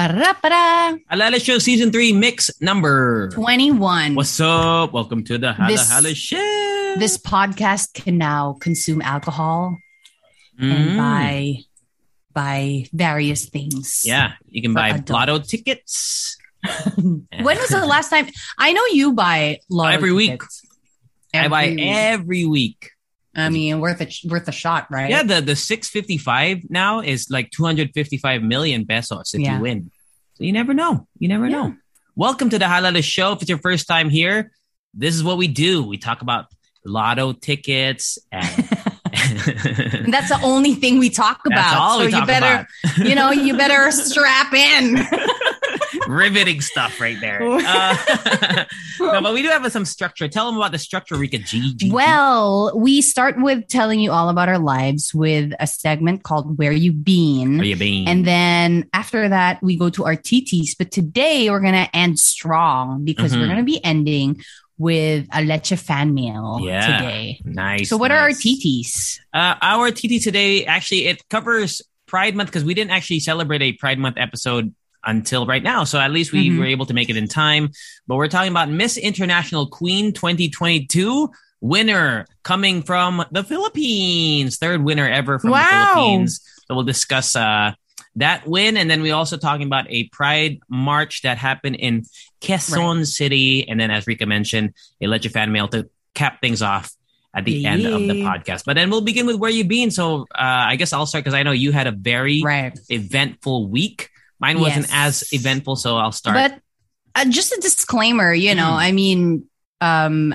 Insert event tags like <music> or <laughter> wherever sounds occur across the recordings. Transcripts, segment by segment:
Para-para. Halo Halo Show Season 3 Mix Number 21. What's up? Welcome to the Hala This- Hala Show. This podcast can now consume alcohol and Mm. buy buy various things. Yeah, you can buy adults. lotto tickets. <laughs> When was the last time? I know you buy lotto Every week. tickets. I buy week. every week. I mean, worth a worth a shot, right? Yeah, the, the 655 now is like 255 million pesos if Yeah. you win. So you never know. You never Yeah. know. Welcome to the Halo Halo Show. If it's your first time here, this is what we do. We talk about lotto tickets And <laughs> <laughs> that's the only thing we talk about. So talk you better, <laughs> you know, you better strap in. <laughs> riveting stuff right there. Uh, no, but we do have some structure. Tell them about the structure, Rica G. G-. Well, we start with telling you all about our lives with a segment called Where You Been. Where you been? And then after that, we go to our TTs. But today we're going to end strong because we're Mhm. going to be ending with a Leche fan mail Yeah. today. nice. So, what are our. TTs? Uh, our TT today actually it covers Pride Month because we didn't actually celebrate a Pride Month episode until right now. So at least we Mhm. were able to make it in time. But we're talking about Miss International Queen 2022 winner coming from the Philippines, third winner ever from Wow. the Philippines. So we'll discuss uh, that win, and then we also talking about a Pride March that happened in Quezon City, and then as Rica mentioned, a Leche Fan Mail to cap things off at the end of the podcast. But then we'll begin with where you've been. So uh, I guess I'll start because I know you had a very Right. eventful week. Mine wasn't as eventful, so I'll start. But uh, just a disclaimer, you know, Mm. I mean, um,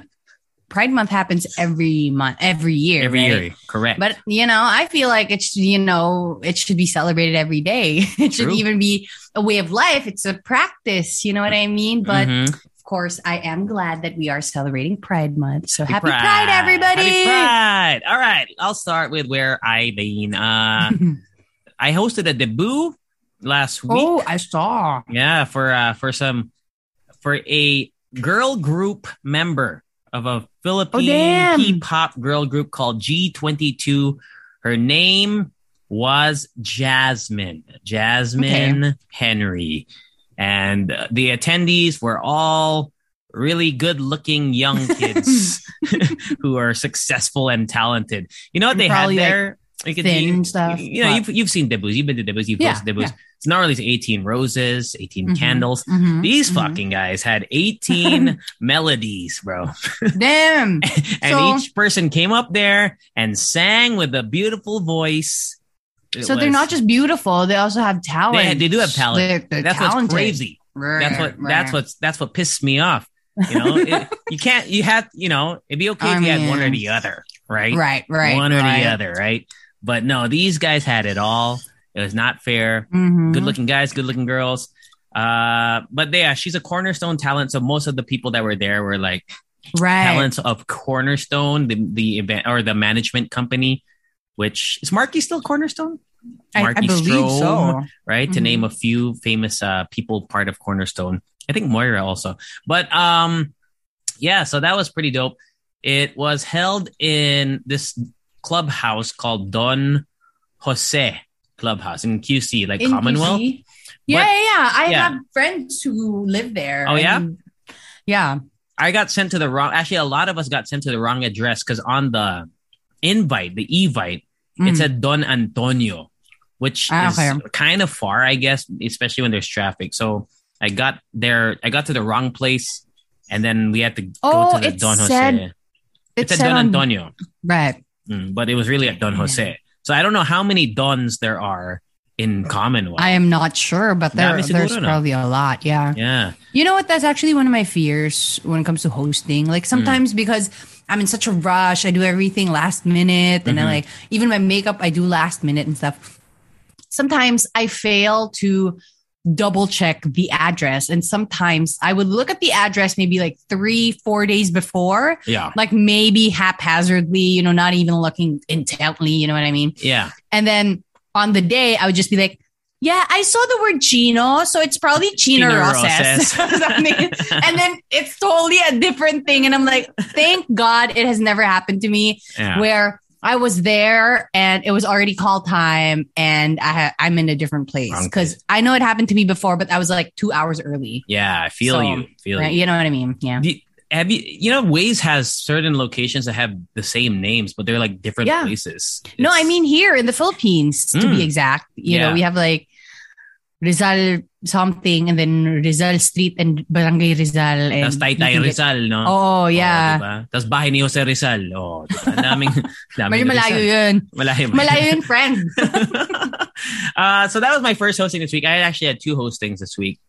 Pride Month happens every month, every year. every right? year, correct? But you know, I feel like it should, you know, it should be celebrated every day. <laughs> It should True. even be a way of life. It's a practice. You know what I mean? But Mhm. of course, I am glad that we are celebrating Pride Month. So Happy happy, Pride, everybody! Happy Pride! All right, I'll start with where I've been. Uh, <laughs> I hosted a debut last week. oh, I saw. Yeah, for uh, for some for a girl group member of a oh, Philippine damn. hip hop girl group called G22. Her name was Jasmine. Jasmine Henry. And the attendees were all really good looking young kids <laughs> <laughs> who are successful and talented. You know what they Probably, had there? You could- thin you- stuff, You know, but- you've, you've seen debuts. You've been to debuts. You've Yeah, debuts. yeah. It's not really 18 roses, 18 Mhm. candles. Mhm, These mhm. fucking guys had <laughs> 18 melodies, bro. <laughs> Damn. and So- each person came up there and sang with a beautiful voice. It So they're not just beautiful; they also have talent. They, they do have talent. They're, they're that's talented. what's crazy. That's what that's what's that's what pissed me off. You know, It- <laughs> you can't you have you know it'd be okay I if you had one or the other, right? right, right, one or right. the other, right? But no, these guys had it all. It was not fair. Mhm. Good looking guys, good looking girls. Uh, but yeah, she's a cornerstone talent. So most of the people that were there were like right. talents of Cornerstone, the the event or the management company, which is Marky still Cornerstone, I, I believe Strome, so. right? To Mhm. name a few famous uh people part of Cornerstone. I think Moira also. But um yeah, so that was pretty dope. It was held in this clubhouse called Don Jose Clubhouse in QC, like In Commonwealth. DC? Yeah, But- yeah, yeah. I yeah. have friends who live there. Oh, yeah? yeah. I got sent to the wrong. Actually, a lot of us got sent to the wrong address because on the invite, the evite, it Mm. said Don Antonio, which Ah, is okay. kind of far, I guess, especially when there's traffic. So I got there. I got to the wrong place, and then we had to go Oh, to the it Don Jose. said- it It said said Don on- Antonio, Right. Mm, but it was really at Don. Jose. So I don't know how many Dons there are in Commonwealth. I am not sure, but there, there's probably a lot. Yeah. yeah. You know what? That's actually one of my fears when it comes to hosting. Like sometimes Mm. because I'm in such a rush, I do everything last minute, and then Mhm. like even my makeup I do last minute and stuff. sometimes I fail to double check the address. And sometimes I would look at the address maybe like three, four days before, Yeah. like maybe haphazardly, you know, not even looking intently, you know what I mean? Yeah. And then on the day, I would just be like, yeah, I saw the word Chino, so it's probably Chino, Chino Roces. Roces. <laughs> And then it's totally a different thing. And I'm like, thank God it has never happened to me Yeah. where I was there and it was already call time and I ha- I'm in a different place because I know it happened to me before, but I was like two hours early. yeah. I feel So, you. Feel Right? you. You know what I mean? Yeah. Do- have you you know Waze has certain locations that have the same names, but they're like different Yeah. places. No, I mean here in the Philippines, to Mm. be exact. You Yeah. know, we have like Rizal something and then Rizal Street and Barangay Rizal. And Tapos Taytay Rizal, no? Oh, yeah. Oh, diba? Tapos bahay ni Jose Rizal. Oh, diba? Daming, <laughs> daming malayo Rizal. yun. Malayo. Malayo yun, friend. <laughs> uh, so that was my first hosting this week. I actually had two hostings this week.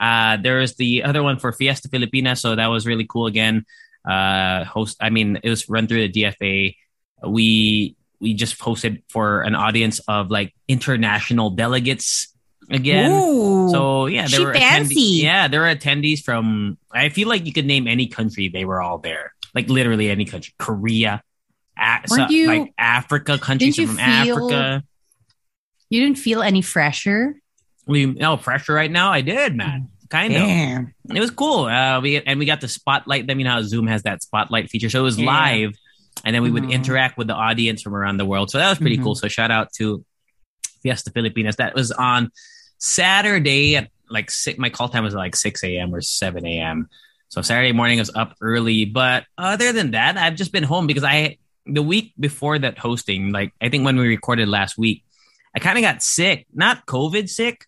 Uh, there was the other one for Fiesta Filipina, so that was really cool again. Uh, host, I mean, it was run through the DFA. We we just hosted for an audience of like international delegates again. Ooh. So yeah, there were fancy. attendees. Yeah, there were attendees from. I feel like you could name any country; they were all there. Like literally any country, Korea, a- so- you- like Africa countries from feel- Africa. you didn't feel any fresher? We no pressure right now. I did, man. Kind of. Damn. It was cool. Uh, we and we got the spotlight them. You know how Zoom has that spotlight feature, so it was Yeah. live, and then we would Mhm. interact with the audience from around the world. So that was pretty Mhm. cool. So shout out to Fiesta Filipinas. That was on Saturday at like six, my call time was like six a.m. or seven a.m. So Saturday morning I was up early, but other than that, I've just been home because I the week before that hosting, like I think when we recorded last week, I kind of got sick, not COVID sick,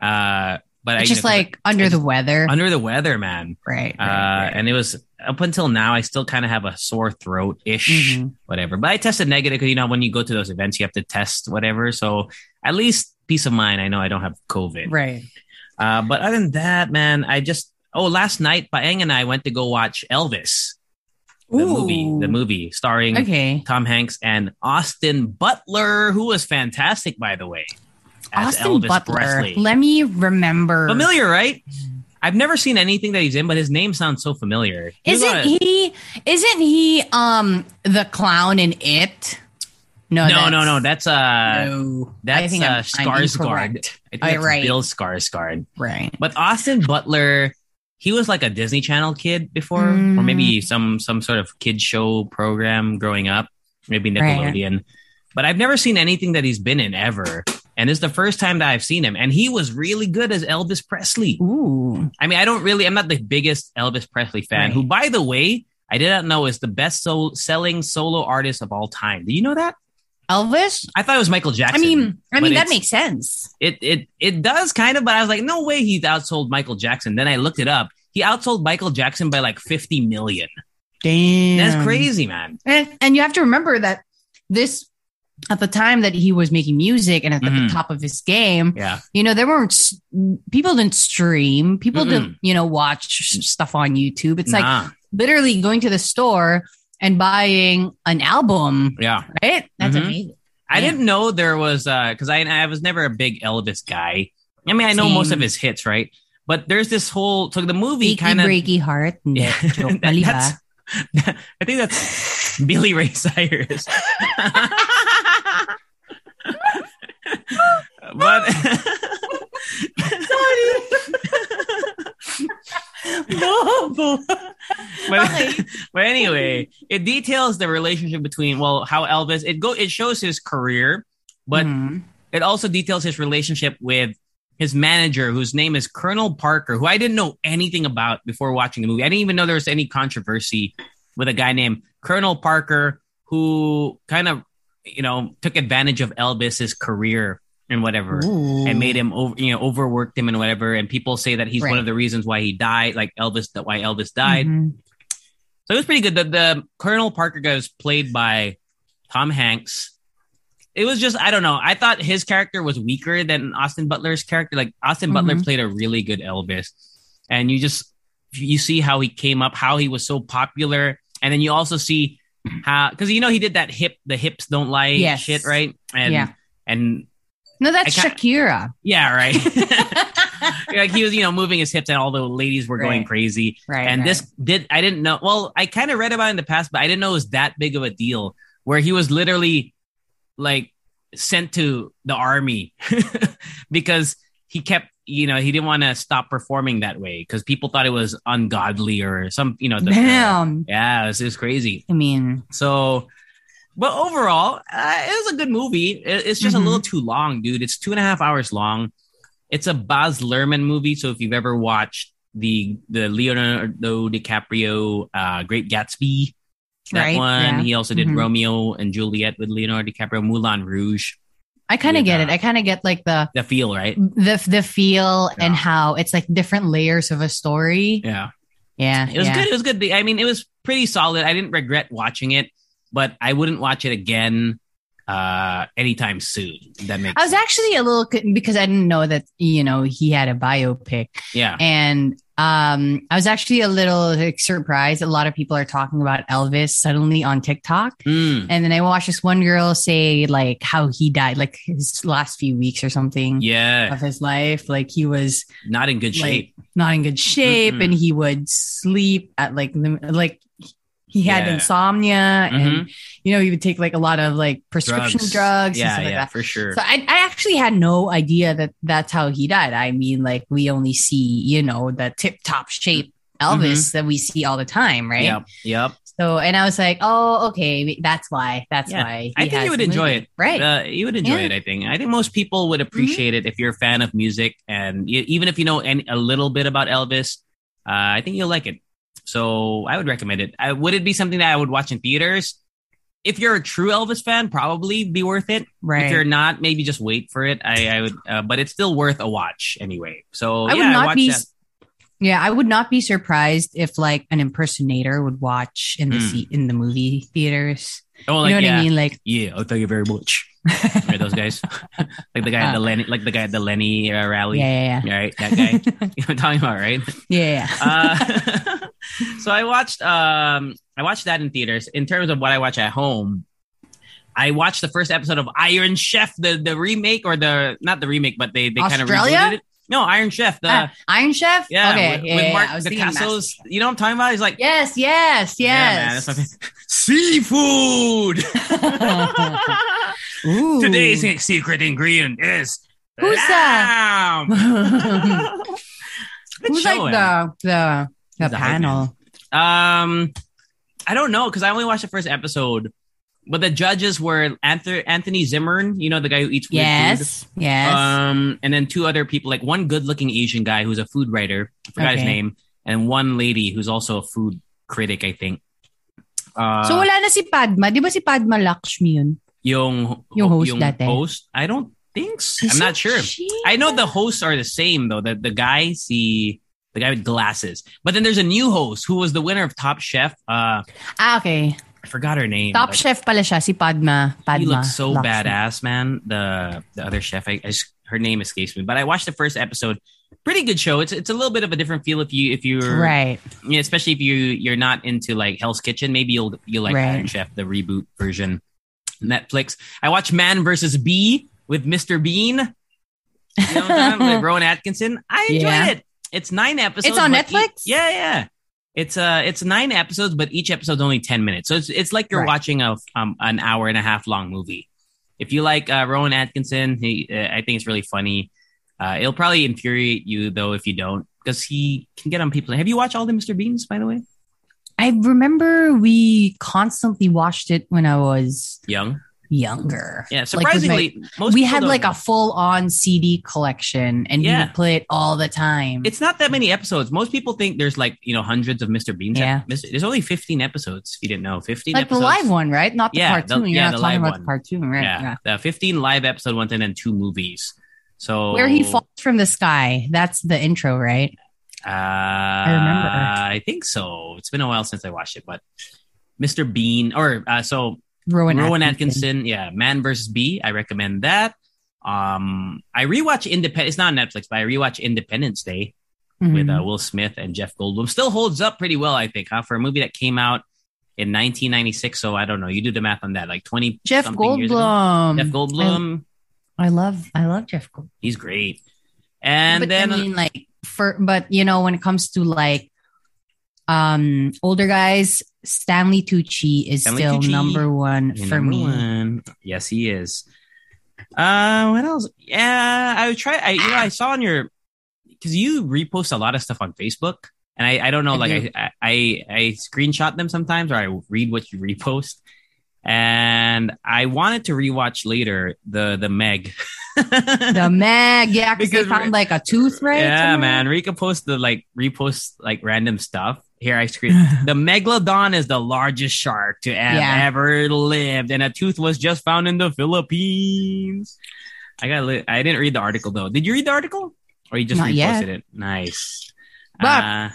uh, but I Just like under the weather. under the weather, man. right. Uh, right, right. and it was up until now, I still kind of have a sore throat ish, Mhm. whatever. But I tested negative because you know when you go to those events, you have to test whatever. So at least peace of mind, I know I don't have COVID. Right. Uh, but other than that, man, I just oh last night, Paeng and I went to go watch Elvis, the movie, the movie starring Okay. Tom Hanks and Austin Butler, who was fantastic, by the way, as Austin Elvis Butler. Presley. Let me remember. Familiar, right? I've never seen anything that he's in, but his name sounds so familiar. He Isn't on- he? Isn't he? Um, the clown in it. No, No, no, no. That's uh, no. that's I think uh, I'm- I'm Skarsgård. incorrect. I think right. Bill Skarsgård. Right. But Austin Butler, he was like a Disney Channel kid before, or Mm. maybe some some sort of kid show program growing up, maybe Right. Nickelodeon. But I've never seen anything that he's been in ever, and it's the first time that I've seen him, and he was really good as Elvis Presley. Ooh. I mean, I don't really, I'm not the biggest Elvis Presley fan, Right. who, by the way, I did not know is the best selling solo artist of all time. Do you know that? Elvis. I thought it was Michael Jackson. I mean, I mean that makes sense. it it it does kind of, but I was like, no way he outsold Michael Jackson. Then I looked it up. He outsold Michael Jackson by like 50 million. Damn. That's crazy, man. And and you have to remember that this at the time that he was making music and at the mm-hmm. top of his game, Yeah. you know, there weren't people didn't stream, people Mm-mm. didn't, you know, watch stuff on YouTube. It's like literally going to the store and buying an album, yeah. right? That's Mhm. amazing. I Yeah. didn't know there was uh because I I was never a big Elvis guy. I mean, I know most of his hits, right? But there's this whole so the movie kind of breaky heart. Yeah. <laughs> That- ba? <laughs> I think that's <laughs> Billy Ray Cyrus. but No. but, Okay. but anyway, it details the relationship between well how Elvis it go it shows his career, but Mhm. it also details his relationship with his manager, whose name is Colonel Parker, who I didn't know anything about before watching the movie. I didn't even know there was any controversy with a guy named Colonel Parker, who kind of, you know, took advantage of Elvis's career and whatever. Ooh. And made him over, you know, overworked him and whatever. And people say that he's one of the reasons why he died, like Elvis, that why Elvis died. Mhm. So it was pretty good. The, the Colonel Parker guy was played by Tom Hanks. It was just I don't know. I thought his character was weaker than Austin Butler's character. Like Austin Butler Mhm. played a really good Elvis, and you just you see how he came up, how he was so popular, and then you also see how because you know he did that hip the hips don't lie Yes. shit right and Yeah. and No, that's Shakira. Yeah, right. <laughs> <laughs> like he was, you know, moving his hips, and all the ladies were going Right. crazy. Right. and right. this did I didn't know. Well, I kind of read about it in the past, but I didn't know it was that big of a deal. Where he was literally like sent to the army <laughs> because he kept, you know, he didn't want to stop performing that way because people thought it was ungodly or some, you know, the, Damn. yeah, it was crazy. I mean, So, but overall, uh, it was a good movie. It- it's just Mhm. a little too long, dude. It's two and a half hours long. It's a Baz Luhrmann movie. So if you've ever watched the the Leonardo DiCaprio uh, Great Gatsby, that Right, one. yeah. He also did Mhm. Romeo and Juliet with Leonardo DiCaprio, Moulin Rouge. I kind of get uh, it. I kind of get like the The feel, right? the the feel and how it's like different layers of a story. Yeah. Yeah, It was yeah. good. It was good. I mean, it was pretty solid. I didn't regret watching it, but I wouldn't watch it again uh anytime soon. That makes I was sense. actually a little because I didn't know that you know he had a biopic, yeah. and um, I was actually a little like, surprised. A lot of people are talking about Elvis suddenly on TikTok, Mm, and then I watched this one girl say like how he died, like his last few weeks or something yeah. of his life, like he was Not in good shape. like not in good shape, Mm-mm. and he would sleep at like the like. He had Yeah. insomnia, Mhm. and you know he would take like a lot of like prescription drugs, and Yeah, stuff like yeah, that. for sure. So I, I actually had no idea that that's how he died. I mean, like we only see, you know, the tip top shape Elvis that we see all the time, right? Yep. Yep. So, and I was like, oh, okay, that's why. That's Yeah. why. he I think you would enjoy movie. it. right? Uh, you would enjoy it, Mm-hmm. I think. I think most people would appreciate it if you're a fan of music. And y- even if you know any, a little bit about Elvis, uh, I think you'll like it. So I would recommend it. I, would it be something that I would watch in theaters? If you're a true Elvis fan, probably be worth it. right. If you're not, maybe just wait for it. I, I would, uh, but it's still worth a watch anyway. So I would not be. that. Yeah, I would not be surprised if like an impersonator would watch in the Mm. seat in the movie theaters. Oh, you know what yeah, I mean? Like, yeah. Oh, thank you very much. Right, those guys, <laughs> like the guy at the Uh, Leni, like the guy at the Leni uh, rally. yeah, yeah, Right, that guy. you know what I'm talking about, right? yeah. yeah. Uh, <laughs> so I watched um I watched that in theaters. In terms of what I watch at home, I watched the first episode of Iron Chef, the the remake or the not the remake, but they they kind of rebooted it. No, Iron Chef, the Ah, Iron Chef. yeah, okay, with, yeah, with Mark Dacascos. You know what I'm talking about? He's like, Yes, yes, yes. yeah, man. <laughs> Seafood. Ooh. Today's secret ingredient is Who's that? lamb. Good <laughs> Who's like the the the the panel? Um, I don't know because I only watched the first episode, but the judges were Anthony, Anthony Zimmern, you know the guy who eats weird Yes, food. yes. Um, and then two other people, like one good-looking Asian guy who's a food writer, I forgot his name, and one lady who's also a food critic, I think. Uh, so wala na si Padma. Di ba si Padma Lakshmi yun? Yung Yung host dati. host? I don't think so. Is I'm not sure. she? I know the hosts are the same though. The the guy, see the guy with glasses. But then there's a new host who was the winner of Top Chef. Uh, Ah, okay. I forgot her name. Top chef pala siya, si Padma. Padma He looks so Lakshmi. badass, man. The the other chef, I, I just- her name escapes me. But I watched the first episode. Pretty good show. It's it's a little bit of a different feel if you if you're Right. yeah, especially if you you're not into like Hell's Kitchen. Maybe you'll you'll like Right. Iron Chef, the reboot version. Netflix. I watched Man versus Bee with Mr. Bean. You know what I'm talking about? with <laughs> Rowan Atkinson. I enjoyed Yeah. it. It's nine episodes. It's on Netflix? yeah, yeah. It's uh, it's nine episodes, but each episode's only ten minutes. So it's it's like you're Right. watching a um an hour and a half long movie. If you like uh, Rowan Atkinson, he, uh, I think it's really funny. Uh, it'll probably infuriate you though if you don't, because he can get on people. Have you watched all the Mr. Beans, by the way? I remember we constantly watched it when I was Young, younger. yeah. Like, Surprisingly, most we had don't- like a full on CD collection and we Yeah. would play it all the time. It's not that many episodes. Most people think there's like you know hundreds of Mr. Beans. Yeah. There's only 15 episodes. If you didn't know, 15 like the live one, right? Not the Yeah, cartoon. the- You're yeah, not the talking live about the one. cartoon, right? Yeah, Yeah. the 15 live episode ones and then two movies. So Where he falls from the sky. That's the intro, right? Uh, I remember. I think so. It's been a while since I watched it, but Mr. Bean or uh, so Rowan, Rowan Atkinson. yeah, Man versus Bee. I recommend that. Um, I rewatch Independence. It's not on Netflix, but I rewatch Independence Day Mhm. with uh, Will Smith and Jeff Goldblum. Still holds up pretty well, I think, huh? For a movie that came out in 1996. So I don't know. You do the math on that, like 20 Jeff something years ago. Goldblum. Jeff Goldblum. I love I love Jeff Goldblum. He's great. And but then I mean, like for but you know when it comes to like um older guys, Stanley Tucci is Stanley still Tucci, number one for number me. one. Yes, he is. Uh, what else? Yeah, I would try. I you know I saw on your because you repost a lot of stuff on Facebook, and I I don't know I like do. I, I I screenshot them sometimes or I read what you repost, and I wanted to rewatch later the the Meg. The <laughs> Meg, yeah, because they found like a tooth, right? Yeah, man. Rica posts the like repost like random stuff. Here I scream. the megalodon is the largest shark to have Yeah. ever lived, and a tooth was just found in the Philippines. I got. Li- I didn't read the article though. Did you read the article, or you just Not reposted yet. it? Nice. But- uh,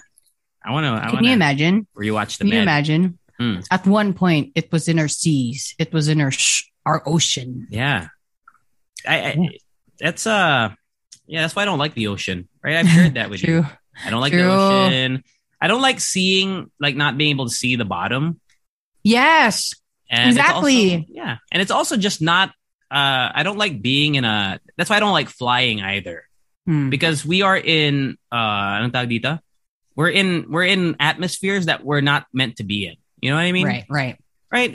I want to. Can want you imagine? rewatch the Can you Meg. imagine? Hmm. At one point, it was in our seas. It was in our sh- our ocean. Yeah. I, I that's uh yeah, that's why I don't like the ocean. Right? I've shared that with <laughs> True. you. I don't like the ocean. I don't like seeing like not being able to see the bottom. Yes. And Exactly. also- yeah. And it's also just not uh I don't like being in a that's why I don't like flying either. Hmm. Because we are in uh anong tawag dito? We're in we're in atmospheres that we're not meant to be in. You know what I mean? right. Right. Right?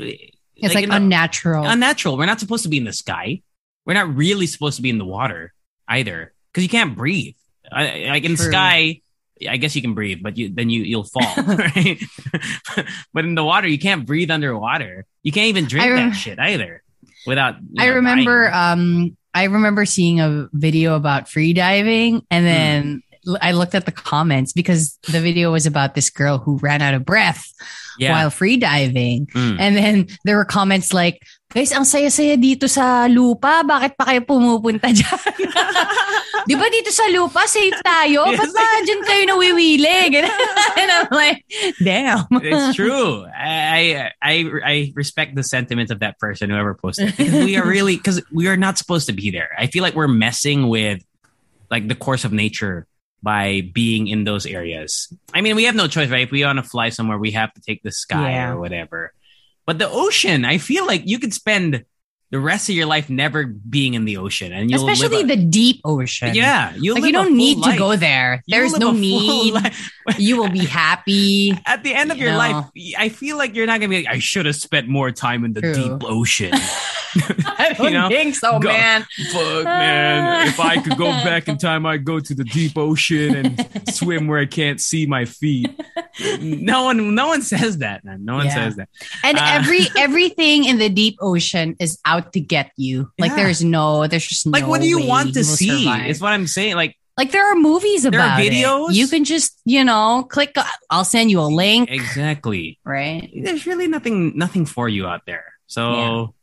It's like, the- unnatural. unnatural. We're not supposed to be in the sky. We're not really supposed to be in the water either because you can't breathe. I, like in True. sky, I guess you can breathe, but you then you you'll fall, <laughs> right? <laughs> but in the water, you can't breathe underwater. You can't even drink rem- that shit either without. I know, remember dying. um I remember seeing a video about free diving and then l- I looked at the comments because the video was about this girl who ran out of breath yeah. while free diving. Mm. And then there were comments like, guys, ang saya-saya dito sa lupa. Bakit pa kayo pumupunta <laughs> dyan? <laughs> Di ba dito sa lupa, safe tayo? <laughs> Ba't ba dyan kayo nawiwili? And I'm like, damn. it's true. I, I I I respect the sentiment of that person whoever posted. it. We are really because we are not supposed to be there. I feel like we're messing with like the course of nature by being in those areas. I mean, we have no choice, right? If we want to fly somewhere, we have to take the sky Yeah. or whatever. But the ocean, I feel like you could spend the rest of your life never being in the ocean, and you'll Especially live a- the deep ocean. yeah, you'll Like you don't need to go there. There's no need. <laughs> You will be happy. At the end of You your know. life, I feel like you're not gonna be like, I should have spent more time in the True. deep ocean. <laughs> <laughs> I don't You know? think so, Go- man. Fuck, man. If I could go <laughs> back in time, I'd go to the deep ocean and swim where I can't see my feet. <laughs> No one, no one says that, man. No one Yeah. says that. And Uh, every everything in the deep ocean is out to get you. Like Yeah. there's no, there's just no. Like, no what do you want to see? survive. Is what I'm saying. Like, Like there are movies There are about videos? It. You can just, you know, click. I'll send you a link. exactly. Right. There's really nothing, nothing for you out there. So,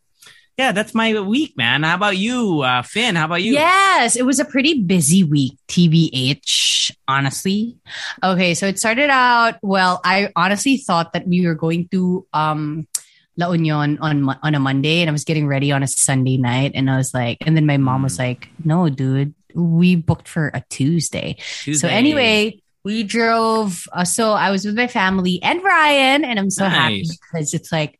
yeah, that's my week, man. How about you, uh, Finn? How about you? Yes, it was a pretty busy week, TBH, honestly. Okay, so it started out, well, I honestly thought that we were going to um La Union on on a Monday and I was getting ready on a Sunday night and I was like and then my mom was like, "No, dude, we booked for a Tuesday." So anyway, we drove. Uh, so I was with my family and Ryan, and I'm so happy because it's like,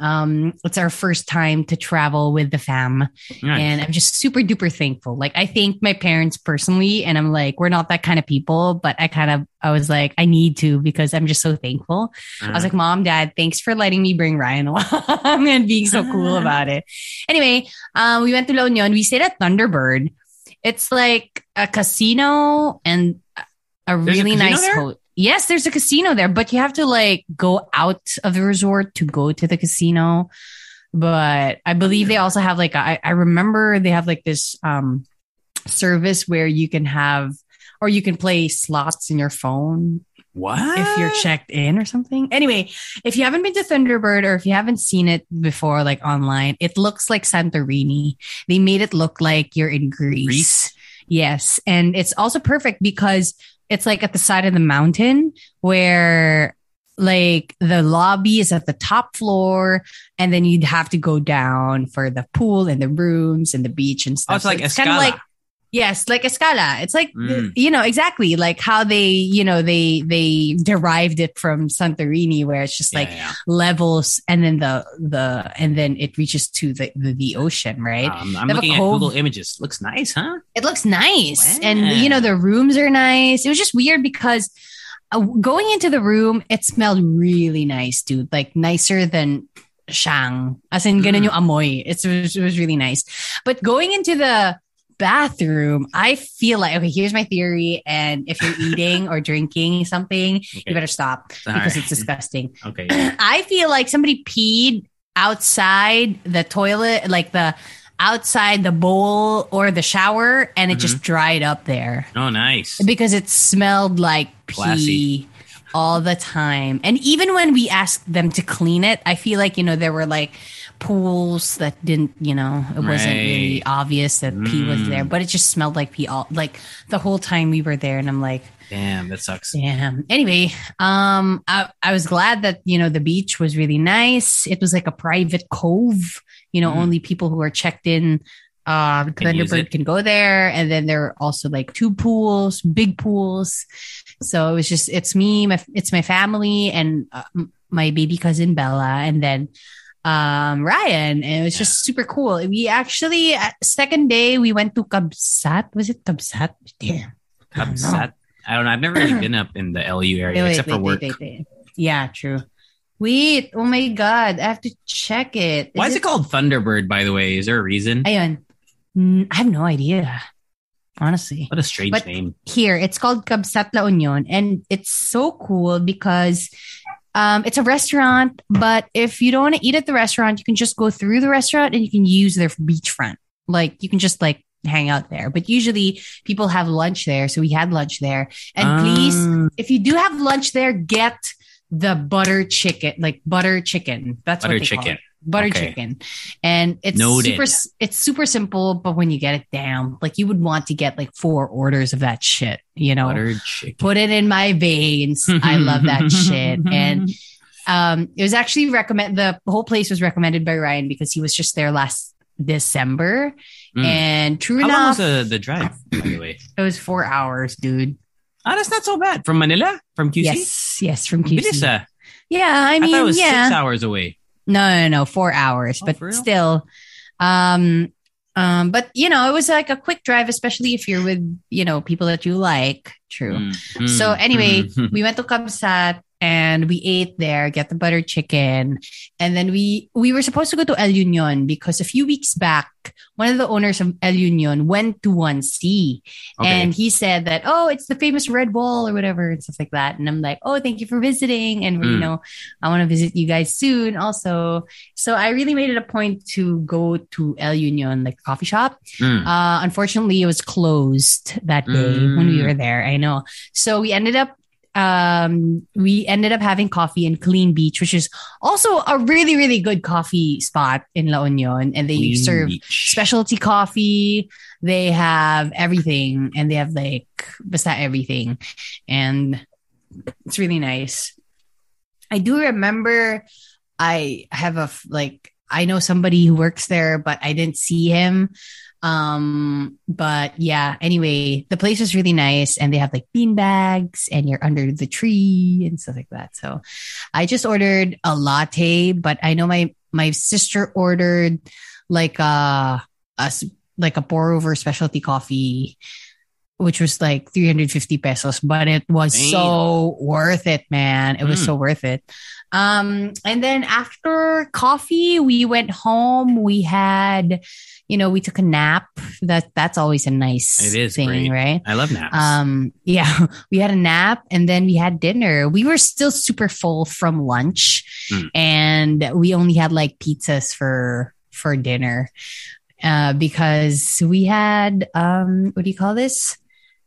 um, it's our first time to travel with the fam, Nice. and I'm just super duper thankful. Like I thank my parents personally, and I'm like, we're not that kind of people, but I kind of, I was like, I need to because I'm just so thankful. I was like, Mom, Dad, thanks for letting me bring Ryan <laughs> along and being so cool about it. Anyway, um, we went to La Union. We stayed at Thunderbird. It's like a casino and a There's a really casino nice hotel. Yes, there's a casino there, but you have to like go out of the resort to go to the casino. But I believe they also have like I, I remember they have like this um service where you can have or you can play slots in your phone what? if you're checked in or something. Anyway, if you haven't been to Thunderbird or if you haven't seen it before, like online, it looks like Santorini. They made it look like you're in Greece. Greece? Yes. And it's also perfect because it's like at the side of the mountain where like the lobby is at the top floor and then you'd have to go down for the pool and the rooms and the beach and stuff. Oh, it's like it's kind of like Yes, like Escala. It's like Mm. you know exactly like how they you know they they derived it from Santorini, where it's just like Yeah, levels and then the the and then it reaches to the the, the ocean, right? Um, I'm They have a looking at. Google Images. Looks nice, huh? It looks nice, Wow. and you know the rooms are nice. It was just weird because uh, going into the room, it smelled really nice, dude. Like nicer than Shang. As in, ganun Mm. yung amoy. It's, it was really nice. But going into the bathroom, I feel like okay. Here's my theory, and if you're <laughs> eating or drinking something, Okay. you better stop All because right. it's disgusting. <laughs> Okay. I feel like somebody peed outside the toilet, like the outside the bowl or the shower, and it Mm-hmm. just dried up there Oh, nice. because it smelled like pee Classy. all the time. And even when we asked them to clean it, I feel like, you know, there were like pools that didn't, you know, it wasn't really obvious that pee was Mm. there, but it just smelled like pee all like the whole time we were there. And I'm like, Damn, that sucks. Damn. Anyway, um, I, I was glad that you know the beach was really nice. It was like a private cove. You know, Mhm. only people who are checked in, uh, Thunderbird can go there. And then there are also like two pools, big pools. So it was just it's me, my it's my family, and uh, my baby cousin Bella, and then um Ryan. And it was just super cool. We actually uh, second day we went to Kabsat. Was it Kabsat? Damn. I don't know. Upset. I don't know. I've never really <clears throat> been up in the LU area Wait, except wait, for work. wait. Yeah, true. Wait, oh my god, I have to check it. Why is it called Thunderbird, by the way? Is there a reason? Ayun. Mm, I have no idea. Honestly. What a strange But- name. Here, it's called Kabsat La Union and it's so cool because um, it's a restaurant, but if you don't want to eat at the restaurant, you can just go through the restaurant and you can use their beachfront. Like you can just like hang out there. But usually people have lunch there, so we had lunch there. And please Um, if you do have lunch there, get the butter chicken, like butter chicken. That's butter what they call chicken. it. Butter Okay. chicken, and it's Noted. super. It's super simple, but when you get it down, like you would want to get like four orders of that shit. You know, put it in my veins. I love that shit, and um, it was actually recommend. The whole place was recommended by Ryan because he was just there last December, Mm. and true How long enough, was the, the drive, by the way? it was four hours, dude. Oh, that's not so bad. From Manila? From QC? Yes, yes, from QC. bilis, ah. Yeah, I I mean, was yeah. six hours away. No, no, no, four hours, Oh, but still, um, um, but you know, it was like a quick drive, especially if you're with you know people that you like. True. Mm, So mm, anyway, mm. <laughs> we went to Kabsat and we ate there, get the butter chicken, and then we we were supposed to go to El Union because a few weeks back, one of the owners of El Union went to one C, Okay. and he said that oh, it's the famous Red Wall or whatever and stuff like that. And I'm like, oh, thank you for visiting, and you Mm. know, I want to visit you guys soon also. So I really made it a point to go to El Union, like coffee shop. Mm. Uh, unfortunately, it was closed that day when we Mm. were there. I know. So we ended up, um, we ended up having coffee in Clean Beach, which is also a really, really good coffee spot in La Union. And they Clean serve Beach. specialty coffee. They have everything and they have like, basta everything. And it's really nice. I do remember I have a, like I know somebody who works there, but I didn't see him. Um, but yeah, anyway, the place was really nice and they have like bean bags and you're under the tree and stuff like that. So I just ordered a latte, but I know my my sister ordered like a, a s- like a pour over specialty coffee which was like 350 pesos, but it was Damn. so worth it, man. It was Mm. so worth it. Um, and then after coffee, we went home. We had, you know, we took a nap. That that's always a nice It is thing, great. right? I love naps. Um, yeah, <laughs> we had a nap and then we had dinner. We were still super full from lunch Mm. and we only had like pizzas for for dinner. Uh, because we had um what do you call this?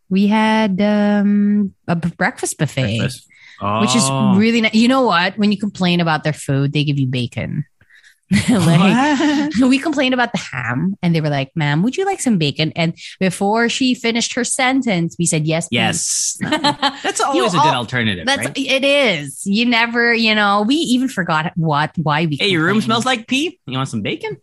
We had um a breakfast buffet, Breakfast. Which is Oh. really nice. You know what? When you complain about their food, they give you bacon. <laughs> like <laughs> we complained about the ham and they were like, ma'am, would you like some bacon? And before she finished her sentence, we said, yes, Yes. please." <laughs> That's always a good all- alternative, That's right? it is. You never, you know, we even forgot what why we Hey, your room smells like pee. You want some bacon?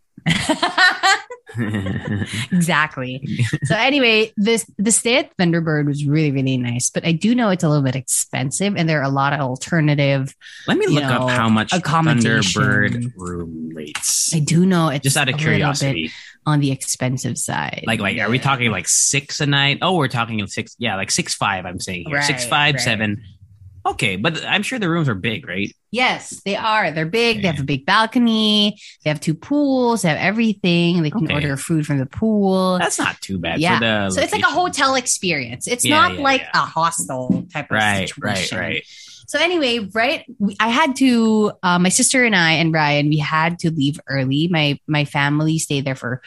<laughs> exactly. So anyway, this the stay at Thunderbird was really really nice, but I do know it's a little bit expensive, and there are a lot of alternative. Let me look know, up how much. Thunderbird room rates. I do know it's Just out of curiosity. on the expensive side. Like, like, are we talking like six a night? Oh, we're talking six. Yeah, like six five. I'm saying here, six five right. seven. Okay, but I'm sure the rooms are big, right? Yes, they are. They're big. They have a big balcony. They have two pools. They have everything. They can Okay. order food from the pool. That's not too bad. yeah. So it's like a hotel experience. It's Yeah, not yeah, like yeah. a hostel type of Right, right, right. So anyway, right, we, I had to. Uh, my sister and I and Ryan, we had to leave early. My my family stayed there for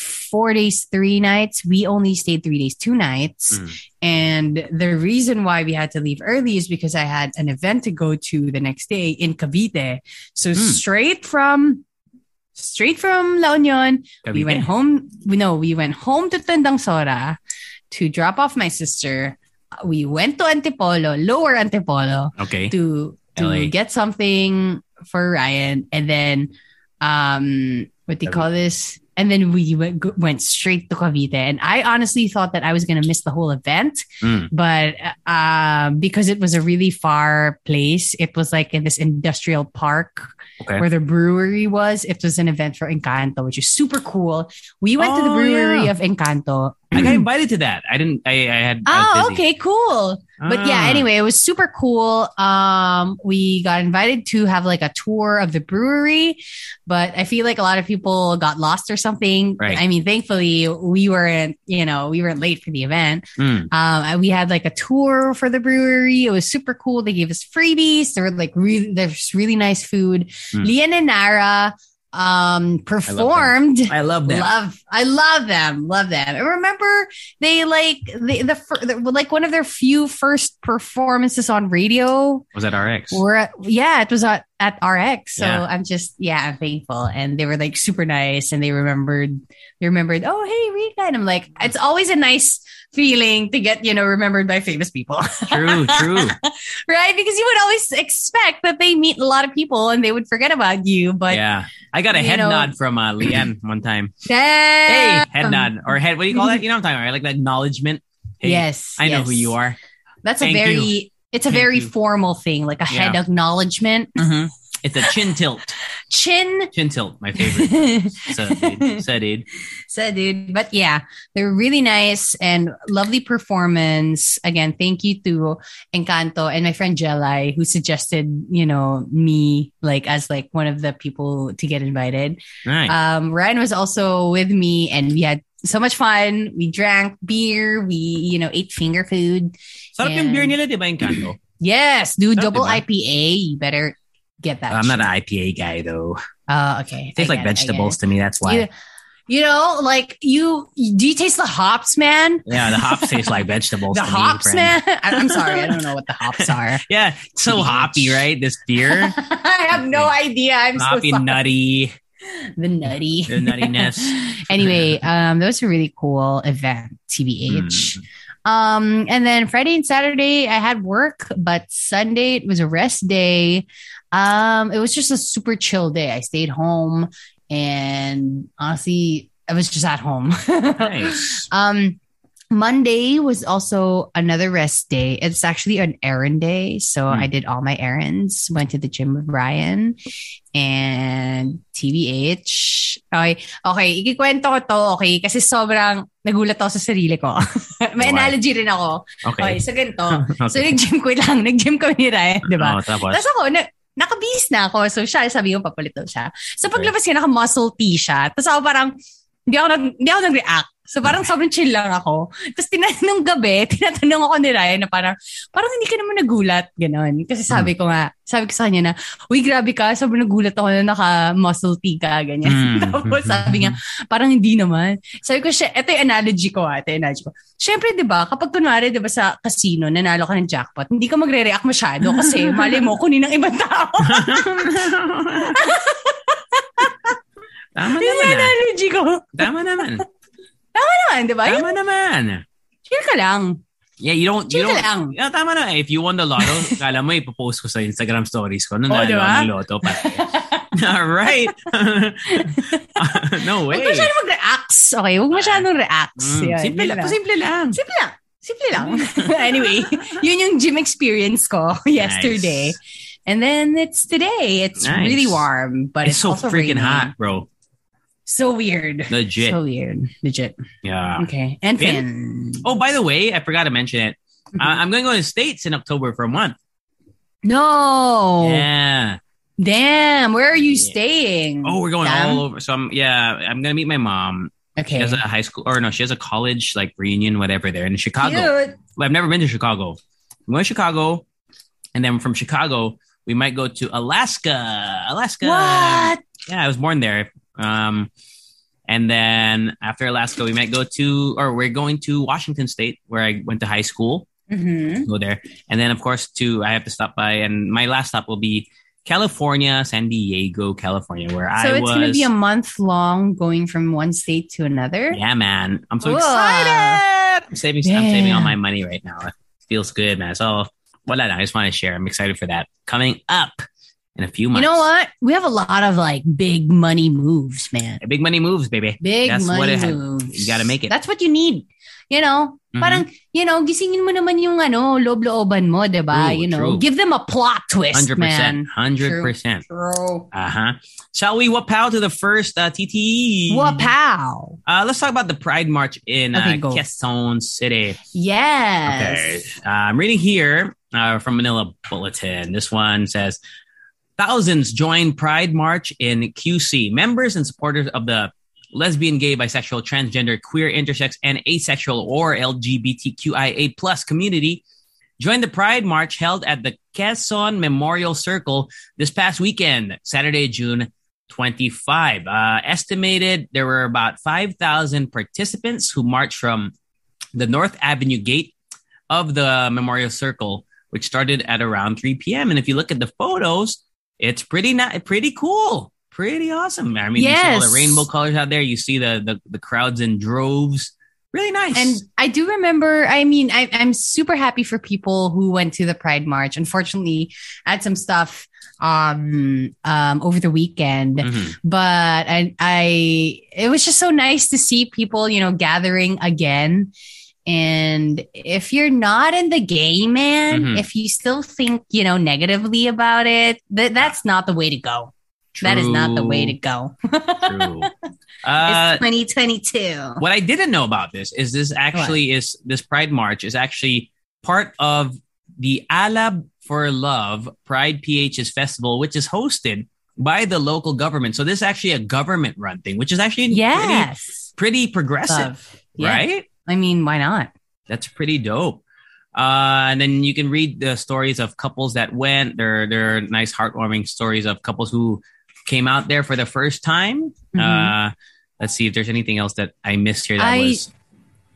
four days, three nights. We only stayed three days, two nights. Mm. And the reason why we had to leave early is because I had an event to go to the next day in Cavite. So Mm. straight from straight from La Union, we went home. We no, we went home to Tandang Sora to drop off my sister. We went to Antipolo, lower Antipolo, Okay. to to LA. get something for Ryan, and then um, what do you call this? And then we went, went straight to Cavite, and I honestly thought that I was gonna miss the whole event, Mm. but um, because it was a really far place, it was like in this industrial park Okay. where the brewery was. It was an event for Engkanto, which is super cool. We went to the Oh, brewery yeah. of Engkanto. I got <clears throat> invited to that. I didn't. I, I had. I Oh, was busy. okay, cool. But yeah, Ah. anyway, it was super cool. Um, we got invited to have like a tour of the brewery, but I feel like a lot of people got lost or something. Right. I mean, thankfully we weren't, you know, we weren't late for the event. Mm. Um, we had like a tour for the brewery. It was super cool. They gave us freebies. There were like really, there's really nice food. Leanne and Naara, um, performed. I love that. Love, I love them, love them. I remember they like the the, the like one of their few first performances on radio. Was at RX? Were yeah, it was at, at RX. So Yeah. I'm just yeah, I'm thankful, and they were like super nice, and they remembered they remembered. Oh hey Rica, and I'm like, it's always a nice feeling to get you know remembered by famous people, True. True. <laughs> right? Because you would always expect that they meet a lot of people and they would forget about you, but yeah. I got a head know- nod from uh, Leanne one time. <laughs> Hey, head nod or head. What do you call that? You know what I'm talking about, right? Like that acknowledgement. Hey, yes, I know yes. who you are. That's a very you. it's a Thank very you. formal thing, like a head Yeah. acknowledgement. It's a chin tilt. Chin. Chin tilt, my favorite. <laughs> so, dude. So, dude. but yeah, they're really nice and lovely performance. Again, thank you to Engkanto and my friend Jelai who suggested, you know, me like as like one of the people to get invited. Right. Um, Ryan was also with me and we had so much fun. We drank beer. We, you know, ate finger food. Sarap yung beer nila, di ba, Engkanto? Yes, dude, Sarap, double diba? IPA. You better get that. I'm not an IPA guy, though. Oh, okay. It tastes like it, vegetables to me. That's why. You, you know, like you, do you taste the hops, man? Yeah, the hops taste like <laughs> vegetables. The hops, me, man. I'm sorry, I don't know what the <laughs> hops are. Yeah, so hoppy, right? This beer, <laughs> I have no idea. I'm hoppy, so nutty, The nutty, the nuttiness. anyway, um, that was a really cool event. TBH. Hmm. Um, and then Friday and Saturday I had work, but Sunday it was a rest day. Um, it was just a super chill day. I stayed home and honestly, I was just at home. Nice. <laughs> Um, Monday was also another rest day. It's actually an errand day. So Hmm. I did all my errands, went to the gym with Ryan and TBH. Okay. Okay. Ikikwento ko to. Okay. Kasi sobrang nagulat ako sa sarili ko. <laughs> May Why? analogy rin ako. Okay. Okay. So ganito. <laughs> So nag-gym ko lang. Nag-gym kami ni Ryan. Di ba? Oh, tapos? Tapos ako, na, nakabihis na ako. So siya, sabi ko, papalit daw siya. So paglabas niya, naka-muscle tee siya. Tapos ako parang, hindi ako, nag, hindi ako nag-react. So parang sobrang chill lang ako. Tapos tinanong gabi, <laughs> tinatanong ako ni Ryan na parang, parang hindi ka naman nagulat. Ganon. Kasi sabi ko nga, sabi ko sa kanya na, uy, grabe ka, sobrang nagulat ako na naka-muscle tee ka, ganyan. Mm. <laughs> Tapos sabi niya, parang hindi naman. Sabi ko, siya, ito yung analogy ko ah, ito yung analogy ko. Siyempre, di ba, kapag kunwari, di ba, sa casino, nanalo ka ng jackpot, hindi ka magre-react masyado kasi <laughs> mali mo, kunin ng ibang tao. Tama Yun yung naman. ah. analogy ko. Tama naman. Naman, di ba? Yung Tama naman. chill ka lang. Yeah, you don't, you Chill don't, lang. yeah, tama na. If you won the lotto, <laughs> kala mo ipopost ko sa Instagram stories ko nung Oh, nanalo diba? ng lotto. Pa. <laughs> All right. <laughs> no way. Huwag masyadong mag-reacts. Okay, huwag masyadong reacts. Mm, Yan, simple lang. lang. Simple lang. Simple lang. Simple lang. anyway, yun yung gym experience ko yesterday. And then it's today. It's Nice. really warm, but It's it's, so also freaking raining. hot, bro. So weird. Legit. So weird. Legit. yeah. Okay. And Finn? Finn. Oh, by the way, I forgot to mention it. Mm-hmm. Uh, I'm going to go to the States in October for a month. No. Yeah. Damn. Where are you Yeah. staying? Oh, we're going Damn. all over. So I'm yeah, I'm gonna meet my mom. She Okay. has a high school or no, she has a college like reunion, whatever there in Chicago. Cute. Well, I've never been to Chicago. I'm going to Chicago, and then from Chicago, we might go to Alaska. Alaska. What? Yeah, I was born there. Um and then after Alaska, we might go to or we're going to Washington State where I went to high school. Mm-hmm. Go there. And then of course to I have to stop by and my last stop will be California, San Diego, California, where So I was. So it's going to be a month long going from one state to another? Yeah, man. I'm so Whoa. excited. I'm saving I'm saving all my money right now. It feels good, man. So lang. I just want to share. I'm excited for that. Coming up in a few months. You know what? We have a lot of like big money moves, man. Big money moves, baby. Big That's what money had- moves. you gotta make it. That's what you need. You know, Mhm. parang, you know, gisingin mo naman yung ano, loob-looban mo, diba? True, you know, true. give them a plot twist, Hundred percent. man. Hundred percent. True. Uh huh. Shall we whoop-pow to the first uh, TTE? Wapow. Uh, let's talk about the Pride March in uh, Okay, go. Quezon City. Okay. Yes. Uh, I'm reading here uh, from Manila Bulletin. This one says thousands joined Pride March in QC. Members and supporters of the lesbian, gay, bisexual, transgender, queer, intersex, and asexual or LGBTQIA plus community joined the Pride March held at the Quezon Memorial Circle this past weekend, Saturday, June 25. Uh, estimated there were about 5,000 participants who marched from the North Avenue gate of the Memorial Circle, which started at around 3 p.m. And if you look at the photos, it's pretty ni- pretty cool, pretty awesome. I mean, you see all the rainbow colors out there. You see the the, the crowds in droves. Really nice. And I do remember, I mean, I, I'm super happy for people who went to the Pride March. Unfortunately, I had some stuff um um over the weekend Mhm. but I, I it was just so nice to see people you know gathering again and if you're not in the gay man Mhm. if you still think you know negatively about it th- that's not the way to go that is not the way to go True. <laughs> Uh, it's 2022 what I didn't know about this is this actually is this Pride March is actually part of the Alab for Love Pride PH's festival, which is hosted by the local government. So this is actually a government run thing, which is actually yes pretty, pretty progressive, Yeah. right? I mean why not That's pretty dope. Uh, and then you can read the stories of couples that went. There, there are nice, heartwarming stories of couples who came out there for the first time. Mhm. Uh, let's see if there's anything else that I missed here. That I- was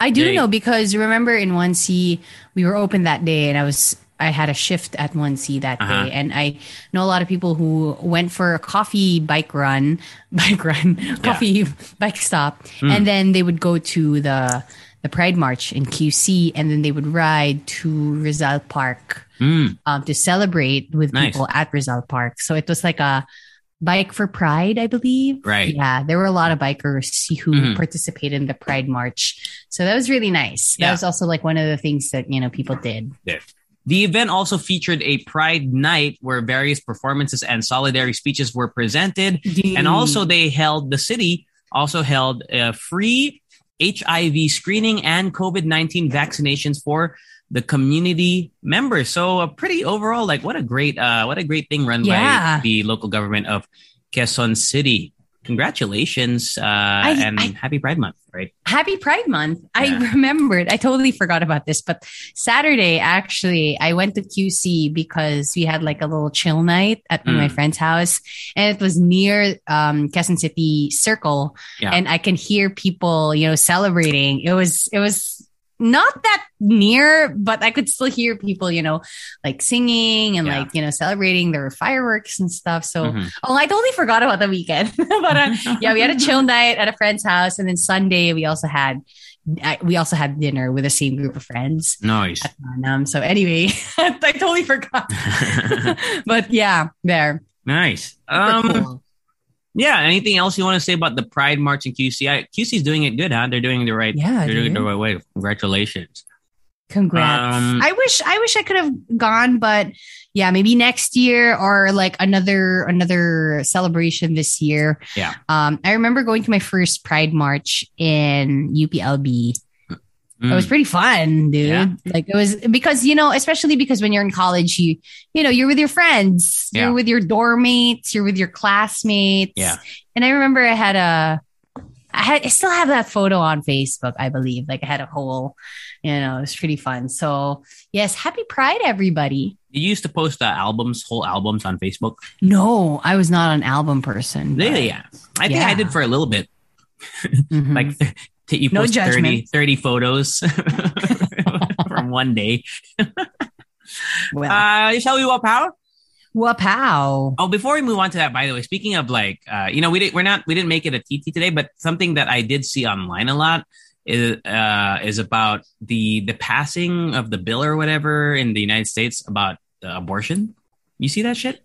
I do know because remember in 1C, we were open that day and I was, I had a shift at 1C that Uh-huh. day. And I know a lot of people who went for a coffee bike run, <laughs> bike run, coffee bike stop. Hmm. And then they would go to the, the Pride March in QC and then they would ride to Rizal Park Mm, um, to celebrate with Nice. people at Rizal Park. So it was like a bike for pride, I believe. Right. Yeah, there were a lot of bikers who Mhm. participated in the Pride March. So that was really nice. That was also like one of the things that, you know, people did. The event also featured a Pride night where various performances and solidarity speeches were presented. And also, they held, the city also held a free HIV screening and COVID 19 vaccinations for the community members. So, a pretty overall, like, what a great, uh, what a great thing run Yeah. by the local government of Quezon City. Congratulations uh, and I- happy Pride Month, right? Happy Pride Month. I remembered. I totally forgot about this, but Saturday, actually, I went to QC because we had like a little chill night at Mm. my friend's house and it was near um, Quezon City Circle. Yeah. And I can hear people, you know, celebrating. It was, it was not that near, but I could still hear people, you know, like singing and Yeah. like, you know, celebrating. There were fireworks and stuff. So, Mhm. Oh, I totally forgot about the weekend. <laughs> but uh, yeah, we had a chill night at a friend's house, and then Sunday we also had we also had dinner with the same group of friends. Nice. Um, so anyway, <laughs> I totally forgot. <laughs> but yeah, there. nice. Um, cool. Yeah. Anything else you want to say about the Pride March in QC? QC's doing it good, huh? They're doing it the right. Yeah, they're doing it the right way. Congratulations. Congrats. Um, I wish I wish I could have gone, but yeah, maybe next year or like another another celebration this year. Yeah. Um, I remember going to my first Pride March in UPLB. It was Mm. pretty fun, dude. Yeah. Like it was because you know, especially because when you're in college, you you know you're with your friends, Yeah. you're with your dorm mates, you're with your classmates. Yeah. And I remember I had a, I had I still have that photo on Facebook, I believe. Like I had a whole, you know, it was pretty fun. So yes, happy Pride, everybody. You used to post uh, albums, whole albums on Facebook. No, I was not an album person. but- Really? Yeah. I think I did for a little bit. <laughs> Mhm. Like th- t- you No post 30, judgment. 30 photos <laughs> from one day. <laughs> well, Uh, shall we walk out? wapow. Oh, before we move on to that, by the way, speaking of like, uh, you know, we didn't, we're not, we didn't make it a TT today, but something that I did see online a lot is, uh, is about the, the passing of the bill or whatever in the United States about uh, abortion. You see that shit?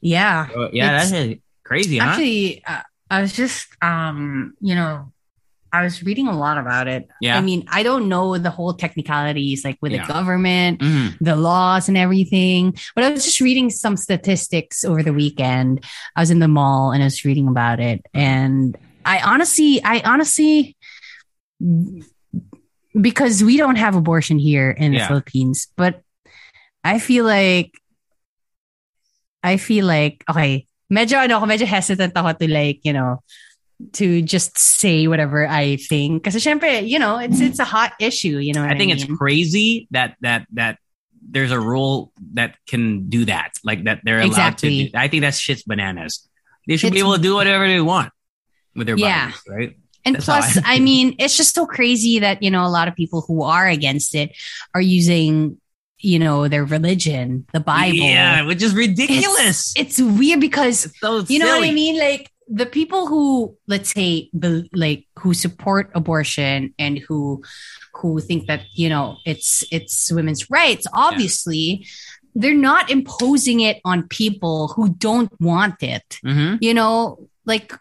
Yeah. Uh, yeah, that's crazy, huh? Actually, uh, I was just, um, you know, I was reading a lot about it. Yeah. I mean, I don't know the whole technicalities, like with Yeah. the government, Mhm. the laws and everything. But I was just reading some statistics over the weekend. I was in the mall and I was reading about it. And I honestly, I honestly, because we don't have abortion here in the Yeah. Philippines, but I feel like, I feel like, okay, medyo ano medyo hesitant ako to like, you know, to just say whatever I think. Kasi syempre, you know, it's it's a hot issue, you know I I, think mean? it's crazy that, that, that there's a rule that can do that. Like that they're allowed Exactly. to do. I think that's shit's bananas. They should be able to do whatever they want with their Yeah. bodies, right? And That's plus, I I, mean, it's just so crazy that, you know, a lot of people who are against it are using, you know, their religion, the Bible. Yeah, which is ridiculous. It's weird because, It's so you know what I mean? Like the people who, let's say, be, like who support abortion and who, who think that, you know, it's, it's women's rights, obviously, they're not imposing it on people who don't want it. Mhm. You know, like,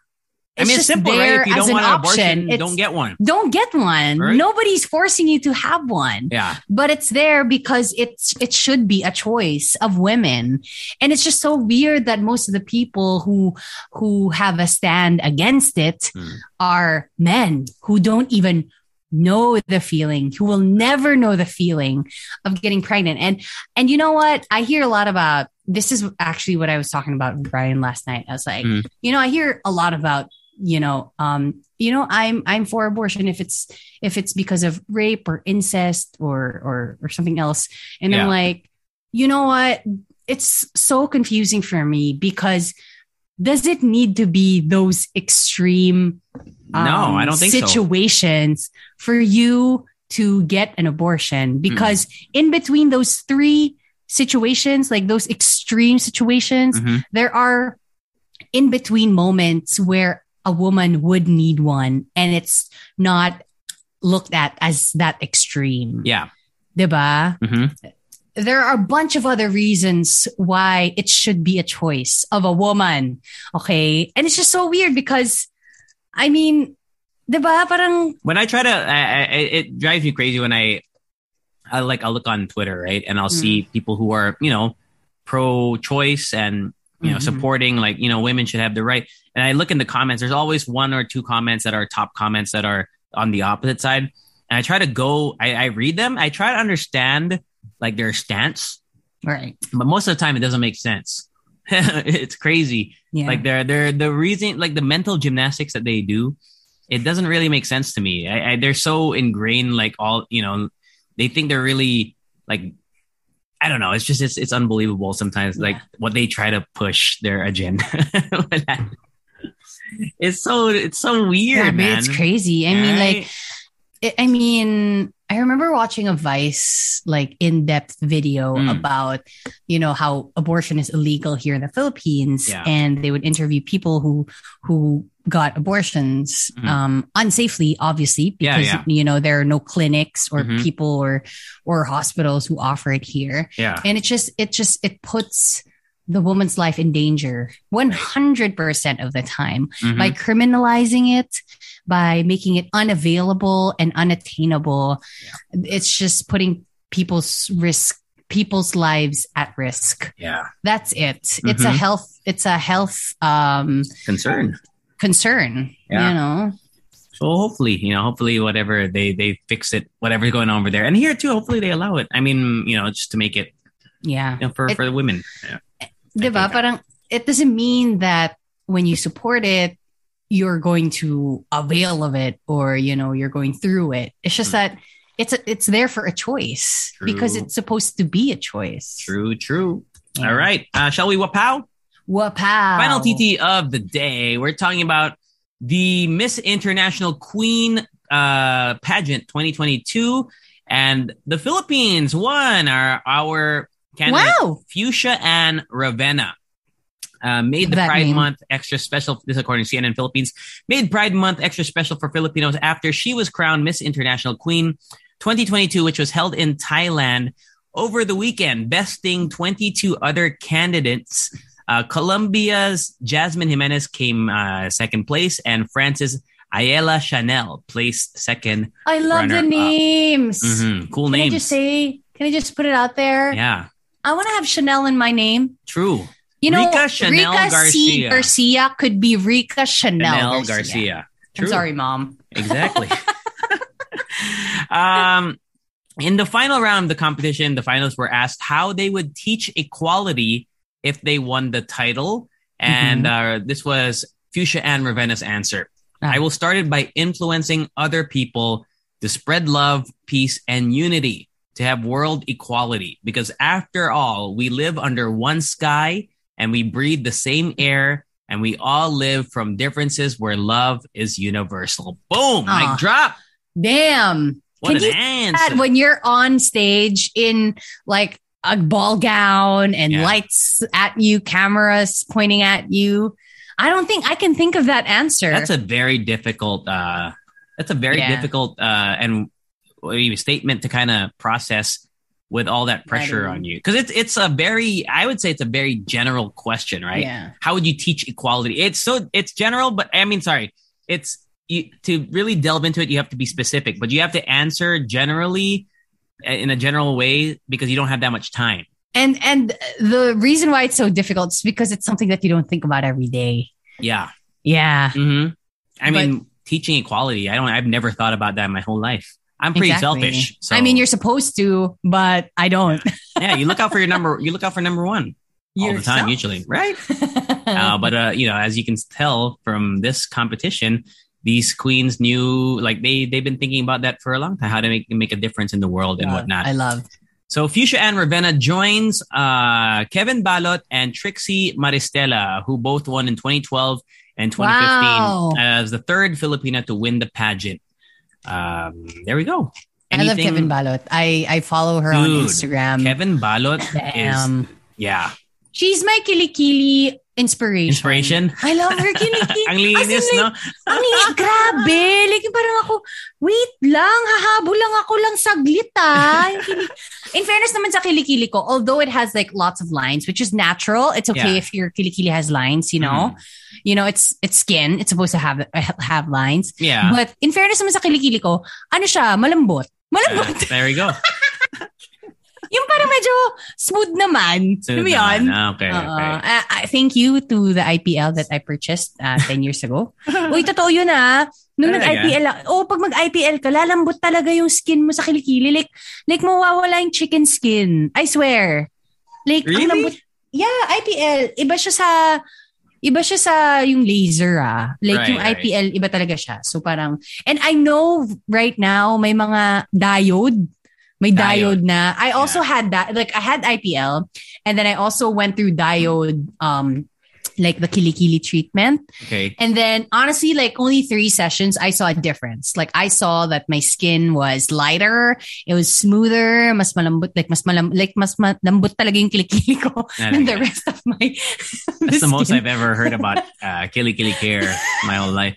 I mean, it's simple, right? there If you as don't an want an option. abortion, It's- don't get one. don't get one. Right. Nobody's forcing you to have one, Yeah. but it's there because it's it should be a choice of women. And it's just so weird that most of the people who who have a stand against it Hmm. are men who don't even know the feeling, who will never know the feeling of getting pregnant. And and you know what? I hear a lot about this is actually what I was talking about with Brian last night. I was like, Hmm. you know, I hear a lot about you know um you know i'm i'm for abortion if it's if it's because of rape or incest or or or something else and Yeah. i'm like you know what it's so confusing for me because does it need to be those extreme um, No, I don't think so. situations for you to get an abortion because in between those three situations like those extreme situations Mhm. there are in between moments where a woman would need one and it's not looked at as that extreme. Yeah. Diba? Mhm. There are a bunch of other reasons why it should be a choice of a woman. Okay. And it's just so weird because, I mean, diba? Parang, When I try to, I, I, it drives me crazy when I, I like, I'll look on Twitter, right? And I'll see people who are, you know, pro choice and, you know, Mhm. supporting like, you know, women should have the right. And I look in the comments, there's always one or two comments that are top comments that are on the opposite side. And I try to go, I, I read them. I try to understand like their stance, right. but most of the time it doesn't make sense. <laughs> it's crazy. Yeah. Like they're they're the reason like the mental gymnastics that they do, it doesn't really make sense to me. I, I, they're so ingrained, like all you know, they think they're really like I don't know. It's just it's it's unbelievable sometimes. Like what they try to push their agenda. <laughs> it's so it's so weird, yeah, man. it's crazy. I mean, like, Right? I- mean, I remember watching a Vice like in-depth video Mm. about, you know, how abortion is illegal here in the Philippines, Yeah. and they would interview people who who got abortions Mhm. um, unsafely, obviously, because yeah. you know there are no clinics or Mhm. people or or hospitals who offer it here, yeah, and it just it just it puts the woman's life in danger 100% of the time Mhm. by criminalizing it, by making it unavailable and unattainable. It's just putting people's risk, people's lives at risk. yeah, That's it. It's a Mhm. health, it's a health um, concern. Concern, Yeah. you know? So hopefully, you know, hopefully whatever they they fix it, whatever's going on over there, and here too. Hopefully they allow it. I mean, you know, just to make it Yeah. you know, for It- for the women. Yeah. Diba? Parang it doesn't mean that when you support it, you're going to avail of it or you know you're going through it. It's just Mm. that it's a, it's there for a choice because it's supposed to be a choice. True, true. Yeah. All right, uh, shall we wapow? Wapow. Final TT of the day. We're talking about the Miss International Queen uh, pageant 2022, and the Philippines won. Our our candidate Wow. Fuschia Anne Ravena. Uh, made the That Pride name. Month extra special. This, according to CNN Philippines, made Pride Month extra special for Filipinos after she was crowned Miss International Queen 2022, which was held in Thailand over the weekend, besting 22 other candidates. Uh, Colombia's Jasmine Jimenez came uh, second place, and France's Ayala Chanel placed second. I love the names. Mhm, Cool Can names. I just say? Can I just put it out there? yeah, I want to have Chanel in my name. true. You know, Rica Chanel Rica C. Garcia. Garcia could be Rica Chanel, Chanel Garcia. Garcia. I'm sorry, mom. Exactly. <laughs> <laughs> um, in the final round of the competition, the finalists were asked how they would teach equality if they won the title. And uh, this was Fuschia Anne Ravena's answer. Ah. I will start it by influencing other people to spread love, peace, and unity, to have world equality. Because after all, we live under one sky and we breathe the same air and we all live from differences where love is universal. Boom! Ah. Mic drop. Damn. What Can an you answer. when you're on stage in like a ball gown and Yeah. lights at you, cameras pointing at you. I don't think I can think of that answer. That's a very difficult. Uh, that's a very Yeah. difficult uh, and what do you- statement to kind of process with all that pressure on you because it's it's a very I would say it's a very general question, right? Yeah. How would you teach equality? It's so it's general, but I mean, sorry, it's you, to really delve into it. You have to be specific, but you have to answer generally in a general way because you don't have that much time. And and the reason why it's so difficult is because it's something that you don't think about every day. Yeah. Yeah. hmm I But- mean, teaching equality. I don't. I've never thought about that in my whole life. I'm pretty Exactly. selfish. So I mean, you're supposed to, but I don't. yeah. You look out for your number. You look out for number one all the time, usually, right? <laughs> uh, but uh, you know, as you can tell from this competition, these queens knew like they they've been thinking about that for a long time, how to make make a difference in the world and whatnot. I love. So Fuschia Anne Ravena joins uh, Kevin Balot and Trixie Maristela, who both won in 2012 and 2015 Wow. as the third Filipina to win the pageant. Um, there we go. I love Kevin Balot. I I follow her on Instagram. Kevin Balot is yeah She's my kilikili inspiration. inspiration. I love her. <laughs> Ang linis, in, no? Ang linis. <laughs> Grabe. Like, parang ako, wait lang, hahabol lang ako lang saglit ah. <laughs> In fairness naman sa kilikili ko, although it has like lots of lines, which is natural, it's okay Yeah. if your kilikili has lines, you know? You know, it's it's skin. It's supposed to have have lines. Yeah. But in fairness naman sa kilikili ko, ano siya, malambot. Uh, Malambot. there we go. Yung parang medyo smooth naman. Alam mo yun? ah, okay, Oo. okay. Uh, I thank you to the IPL that I purchased uh, 10 years ago. <laughs> Uy, totoo yun ah. Nung Talaga? nag-IPL, oh, pag mag-IPL ka, lalambot talaga yung skin mo sa kilikili. Like, like mawawala yung chicken skin. I swear. Like, Really? ang lambot. Yeah, IPL. Iba siya sa, iba siya sa yung laser ah. Like, Right, yung right. IPL, iba talaga siya. So parang, and I know right now, may mga diode. May Diode. diode, na. I also had that, like, I had IPL. And then I also went through diode um like the kilikili treatment. Okay. And then honestly, like only three sessions, I saw a difference. Like I saw that my skin was lighter, it was smoother, mas malambot, like mas malam, like mas malambot talaga yung kilikili ko <laughs> than the rest of my. That's the, most I've ever heard about <laughs> uh, kilikili care my whole life.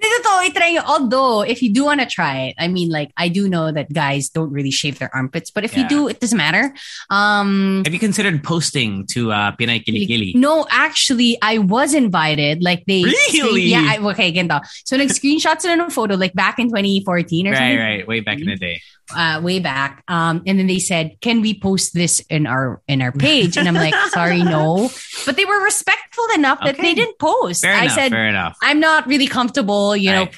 Totoo, itry nyo. Although, if you do want to try it, I mean, like, I do know that guys don't really shave their armpits, but if Yeah. you do, it doesn't matter. Um, Have you considered posting to uh, Pinay Kilikili? No, actually, I was invited. Like they Really? yeah. I, okay, ganito. So like screenshot sila ng photo like back in 2014 or Right, something. right. right, Way back in the day. Uh, way back. Um, and then they said, "Can we post this in our in our page?" And I'm like, <laughs> "Sorry, no." But they were respectful enough that Okay. they didn't post. Fair I enough. said, fair enough. I'm not really comfortable, you know,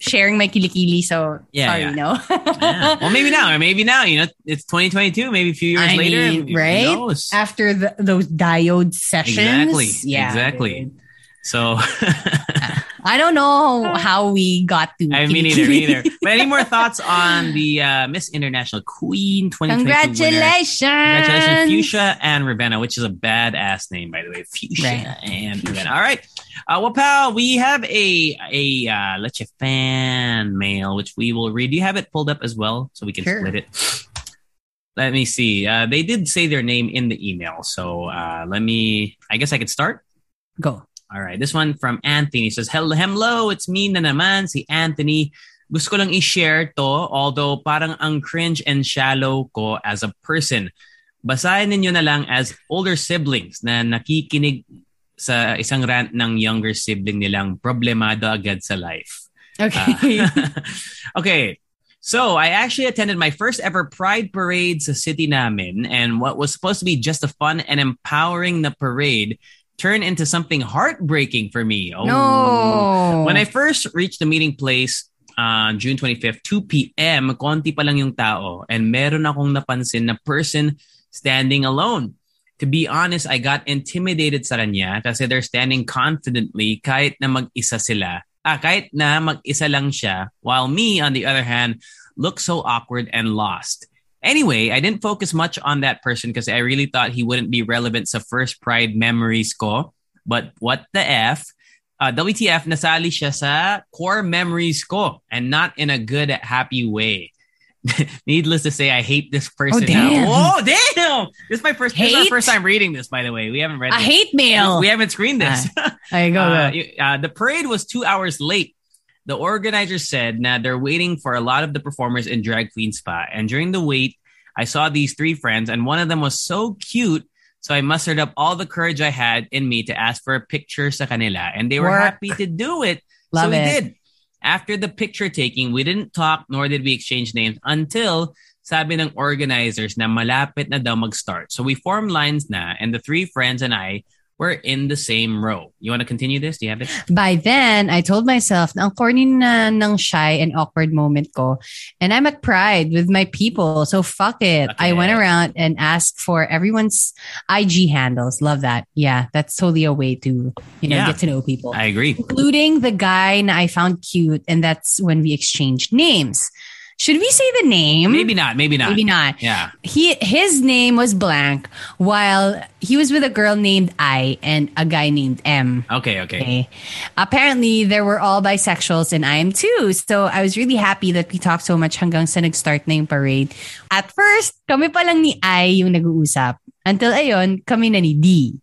sharing my kilikili. So Yeah, sorry, yeah. no. <laughs> Yeah. Well, maybe now. or Maybe now. You know, it's 2022. Maybe a few years I later. mean, right? After the, those diode sessions, Exactly, yeah, exactly. Dude. So, <laughs> I don't know how we got to. I mean, either, neither. But any more thoughts on the uh, Miss International Queen 2022 winner? Congratulations! Congratulations, Fuschia Anne Ravena, which is a badass name, by the way. Fuschia Right. and Ravena. All right. Uh, well, pal, we have a a uh, Leche fan mail, which we will read. Do you have it pulled up as well so we can Sure. split it? Let me see. Uh, they did say their name in the email. So uh, let me, I guess I could start. Go. All right, this one from Anthony says, Hello, hello, it's me na naman, si Anthony. Gusto ko lang i-share to, although parang ang cringe and shallow ko as a person. Basahin ninyo na lang as older siblings na nakikinig sa isang rant ng younger sibling nilang problemado agad sa life. Okay. Uh, <laughs> okay. So I actually attended my first ever Pride parade sa city namin, and what was supposed to be just a fun and empowering na parade turned into something heartbreaking for me. Oh. no. When I first reached the meeting place on June 25th, 2 p.m., konti pa lang yung tao, and meron akong napansin na person standing alone. To be honest, I got intimidated sa kanya kasi they're standing confidently kahit na mag-isa sila. Ah, kahit na mag-isa lang siya, while me, on the other hand, look so awkward and lost. Anyway, I didn't focus much on that person because I really thought he wouldn't be relevant sa first Pride memories ko. But what the F? Uh, WTF, nasali siya sa core memories ko and not in a good, happy way. <laughs> Needless to say, I hate this person Oh, damn. now. Whoa, damn! This is my first. This is our first time reading this, by the way. We haven't read. I this. hate mail. We haven't screened this. I go. <laughs> Uh, go. you- uh, the parade was two hours late. The organizers said that they're waiting for a lot of the performers in Drag Queen Spa. And during the wait, I saw these three friends, and one of them was so cute. So I mustered up all the courage I had in me to ask for a picture sa kanila. And they were Work. happy to do it. Love so we it. did. After the picture taking, we didn't talk nor did we exchange names until sabi ng organizers na malapit na daw mag-start. So we formed lines na and the three friends and I were in the same row. You want to continue this? Do you have it? By then, I told myself na ang corny na ng shy and awkward moment ko. And I'm at Pride with my people. So fuck it. I went around and asked for everyone's IG handles. Love that. Yeah, that's totally a way to, you know, Yeah. get to know people. I agree. including the guy na I found cute. And that's when we exchanged names. Should we say the name? Maybe not. Maybe not. Maybe not. Yeah. He his name was blank while he was with a girl named I and a guy named M. Okay. Okay. Okay. Apparently there were all bisexuals and I am too. So I was really happy that we talked so much hanggang sa nag-start na yung parade. At first, kami pa lang ni I yung nag-uusap. Until ayon, kami na ni D.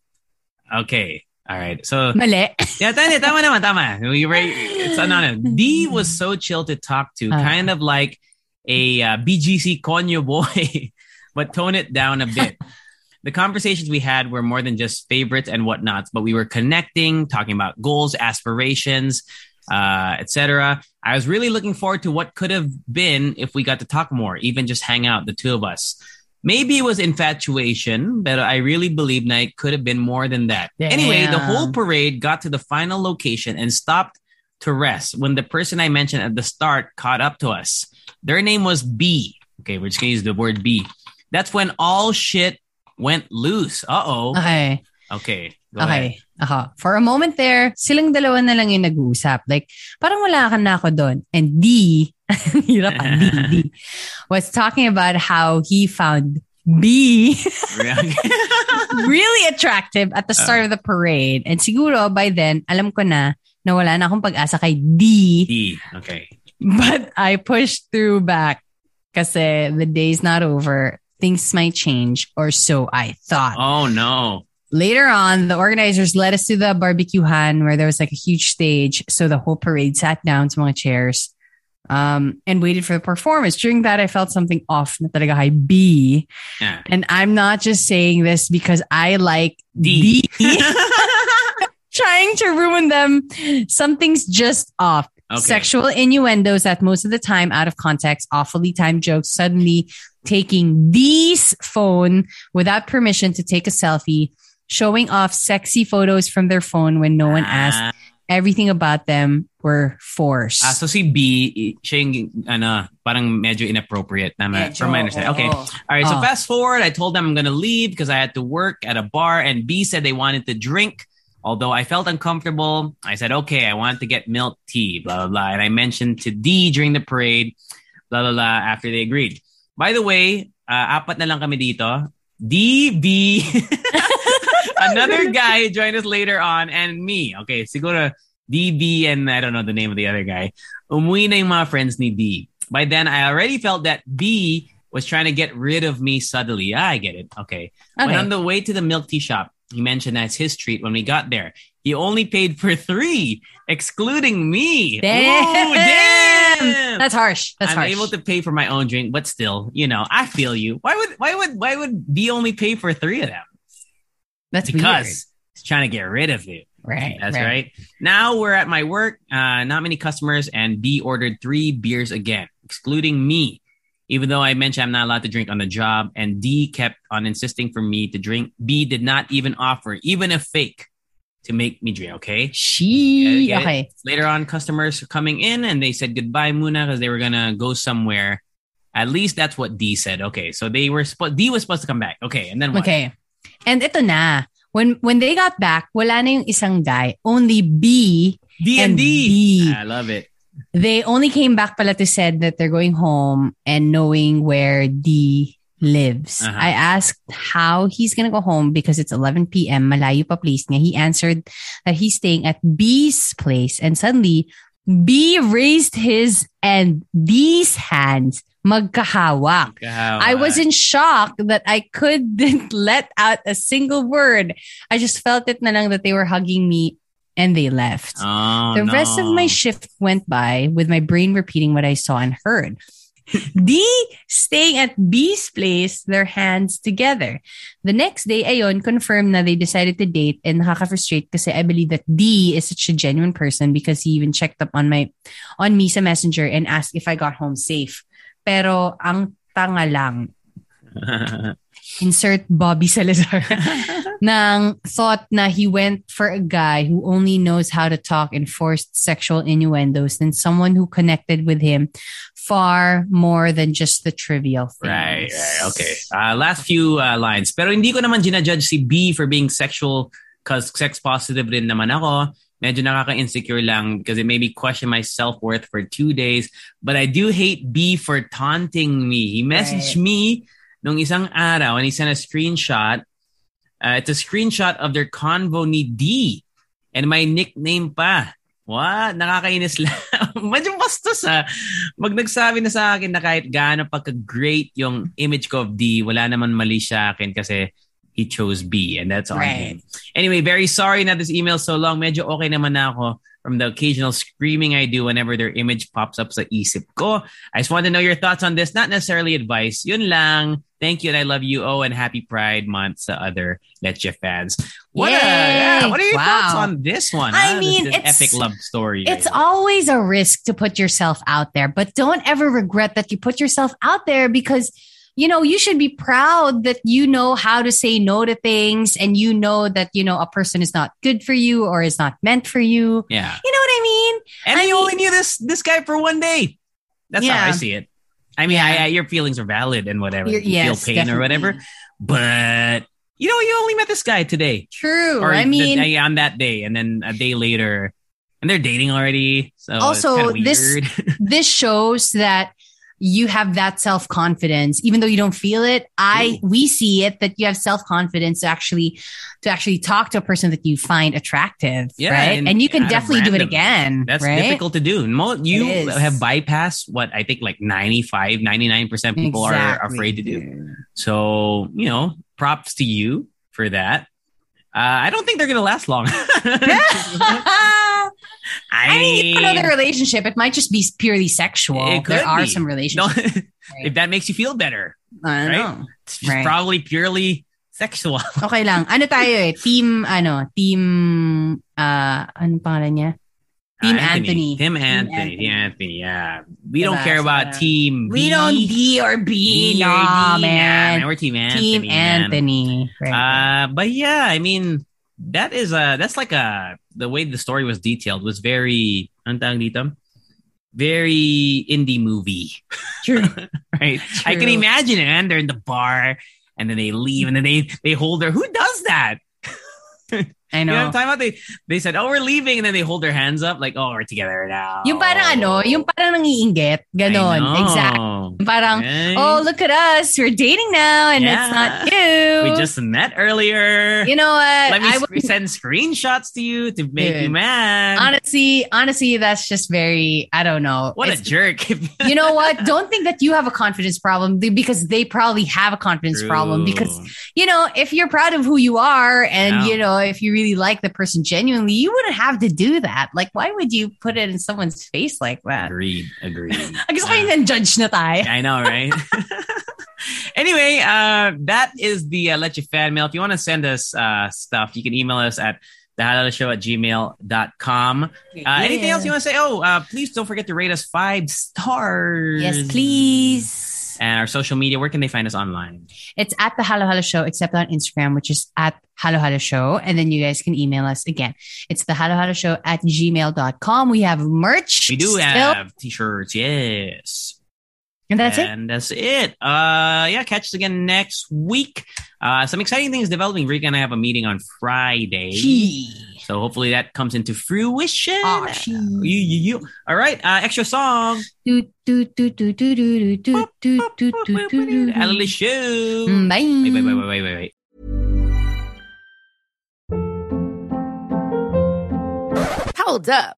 Okay. All right. So Mali. yeah, tama, tama naman, tama. We right. It's ano, <laughs> D was so chill to talk to, Ah. kind of like a uh, BGC Konyo boy, <laughs> but tone it down a bit. <laughs> the conversations we had were more than just favorites and whatnots, but we were connecting, talking about goals, aspirations, uh, etc. I was really looking forward to what could have been if we got to talk more, even just hang out, the two of us. Maybe it was infatuation, but I really believe it could have been more than that. Anyway, the whole parade got to the final location and stopped to rest when the person I mentioned at the start caught up to us. Their name was B. Okay, we're just gonna use the word B. That's when all shit went loose. Uh oh. Okay. Okay. Go ahead. Okay. Aha. For a moment there, silang dalawa na lang yung nag-uusap. Like, parang wala ka na ako doon. And D, <laughs> hirap ka, D, D, was talking about how he found B. <laughs> Really? attractive at the start of the parade. And siguro by then, alam ko na na wala na akong pag-asa kay D. D. Okay. But I pushed through back kasi the day's not over. Things might change, or so I thought. Oh no. Later on, the organizers led us to the barbecue barbecuehan where there was like a huge stage. So the whole parade sat down to mga chairs um, and waited for the performance. During that, I felt something off na talaga kay B. Yeah. And I'm not just saying this because I like D. D. <laughs> trying to ruin them. Something's just off. Okay. Sexual innuendos that most of the time out of context, awfully timed jokes, suddenly taking D's phone without permission to take a selfie, showing off sexy photos from their phone when no one asked. Ah, Everything about them were forced. ah, so si B, i- siya yung, ano, parang medyo inappropriate na, Medyo, from my understanding. Okay. oo. All right. So Oh. fast forward, I told them I'm going to leave because I had to work at a bar and B said they wanted to drink. Although I felt uncomfortable, I said, okay, I want to get milk tea, blah, blah, blah. And I mentioned to D during the parade, blah, blah, blah, after they agreed. By the way, uh, apat na lang kami dito. D, B, <laughs> another guy joined us later on, and me. Okay, siguro D, B, and I don't know the name of the other guy. Umuwi na yung mga friends ni D. By then, I already felt that B was trying to get rid of me subtly. Ah, I get it. Okay. But Okay. on the way to the milk tea shop, he mentioned that's his treat when we got there. He only paid for three, excluding me. Damn. Ooh, damn. That's harsh. That's I'm harsh. able to pay for my own drink, but still, you know, I feel you. Why would why would why would B only pay for three of them? That's Because he's trying to get rid of you. weird. Right. That's right. Now we're at my work. Uh, not many customers, and B ordered three beers again, excluding me. Even though I mentioned I'm not allowed to drink on the job, and D kept on insisting for me to drink. B did not even offer, even a fake, to make me drink. Okay. She. Get it? Okay. Later on, customers coming in and they said goodbye, Muna, because they were gonna go somewhere. At least that's what D said. Okay, so they were supposed. D was supposed to come back. Okay, and then what? Okay. And ito na. When when they got back, wala na yung isang guy. Only B. D and. D. I love it. They only came back pala to said that they're going home and knowing where D lives. Uh-huh. I asked how he's gonna go home because it's 11 p.m. Malayo pa place niya. He answered that he's staying at B's place and suddenly B raised his and D's hands magkahawak. I was in shock that I couldn't <laughs> let out a single word. I just felt it na lang that they were hugging me and they left. Oh, the rest of my shift went by with my brain repeating what I saw and heard. <laughs> D staying at B's place, their hands together. The next day, ayon, confirmed na they decided to date and nakaka-frustrate kasi I believe that D is such a genuine person because he even checked up on my on me sa messenger and asked if I got home safe. Pero ang tanga lang, insert Bobby Salazar, <laughs> nang thought na he went for a guy who only knows how to talk in forced sexual innuendos than someone who connected with him far more than just the trivial things. Right, right. Okay. Uh, last few uh, lines. Pero hindi ko naman ginajudge si B for being sexual because sex positive din naman ako. Medyo nakaka-insecure lang because it made me question my self-worth for two days. But I do hate B for taunting me. He messaged Right. me nung isang araw and he sent a screenshot. Uh, it's a screenshot of their convo ni D. And my nickname pa. What? Nakakainis lang. <laughs> Medyo bastos ah. Mag nagsabi na sa akin na kahit gaano pagka-great yung image ko of D, wala naman mali sa akin kasi he chose B and that's on Right. him. Anyway, very sorry na this email so long. Medyo okay naman na ako from the occasional screaming I do whenever their image pops up sa isip ko. I just want to know your thoughts on this. Not necessarily advice. Yun lang. Thank you and I love you. Oh, and happy Pride Month to other Leche fans. What, a, yeah, what are your Wow. thoughts on this one? I huh? Mean, this it's- epic love story. It's right? always a risk to put yourself out there, but don't ever regret that you put yourself out there because you know, you should be proud that you know how to say no to things and you know that, you know, a person is not good for you or is not meant for you. yeah. You know what I mean? And I you mean- only knew this this guy for one day. That's how I see it. I mean, I, I, your feelings are valid and whatever. You're- you yes, feel pain or whatever. But you know, you only met this guy today, True. or I mean, day- on that day, and then a day later, and they're dating already. So Also, this- <laughs> this shows that you have that self confidence, even though you don't feel it. I we see it that you have self confidence to actually to actually talk to a person that you find attractive, Yeah, right? and And, you can definitely do it again. That's right? difficult to do. You have bypassed what I think like 95, 99% people are afraid to do. So, you know, props to you for that. Uh, I don't think they're going to last long. <laughs> <laughs> I I mean, you don't know the relationship. It might just be purely sexual. There are be. some no, relationships. <laughs> if that makes you feel better, I don't right? know. it's Right. probably purely sexual. <laughs> Okay lang. Ano tayo eh? Team, ano, team, uh, ano pangalan niya? Team Anthony. Tim Team Anthony. Anthony. Team Anthony. Yeah. We don't care about So, Team We don't D or B. D or Nah, D. man. Nah, We're Team Anthony. Team. Anthony. Right. Uh, but yeah, I mean, that is a that's like a the way the story was detailed was very ang tawag dito? very indie movie, True. <laughs> right? I can imagine it, and they're in the bar, and then they leave, and then they they hold their. Who does that? <laughs> I know. You know what I'm talking about? They they said, "Oh, we're leaving," and then they hold their hands up, like, "Oh, we're together now." Yung parang ano, yung parang nangiinggit. Ganon. Exactly. Parang, Right? oh, look at us. We're dating now and it's not you. we just met earlier. you know what? Let me I sc- would, send screenshots to you to make you mad. honestly, honestly, that's just very, I don't know. what a jerk! <laughs> you know what? Don't think that you have a confidence problem because they probably have a confidence problem because you know, if you're proud of who you are and Yeah. you know, if you really like the person genuinely, you wouldn't have to do that. Like, why would you put it in someone's face like that? agreed, agreed. <laughs> I guess uh, judge na tayo. I know, right? <laughs> <laughs> anyway, uh, that is the uh, Leche Fan Mail. If you want to send us uh, stuff, you can email us at thehalohaloshow at gmail.com. Uh, Anything else you want to say? Oh, uh, please don't forget to rate us five stars. Yes, please. And our social media, where can they find us online? It's at the Halo Halo Show, except on Instagram, which is at Halo Halo Show. And then you guys can email us again. It's the Halo Halo Show at gmail.com. We have merch. We do still, have t-shirts, yes. And that's it. and that's it. Uh, yeah, catch us again next week. Uh, some exciting things developing. Rica and I have a meeting on Friday. Gee. So hopefully that comes into fruition. Oh, you, you, you. All right, uh, extra song. Adelie Show. Bye. Wait, wait, wait, wait, wait, wait. Hold up.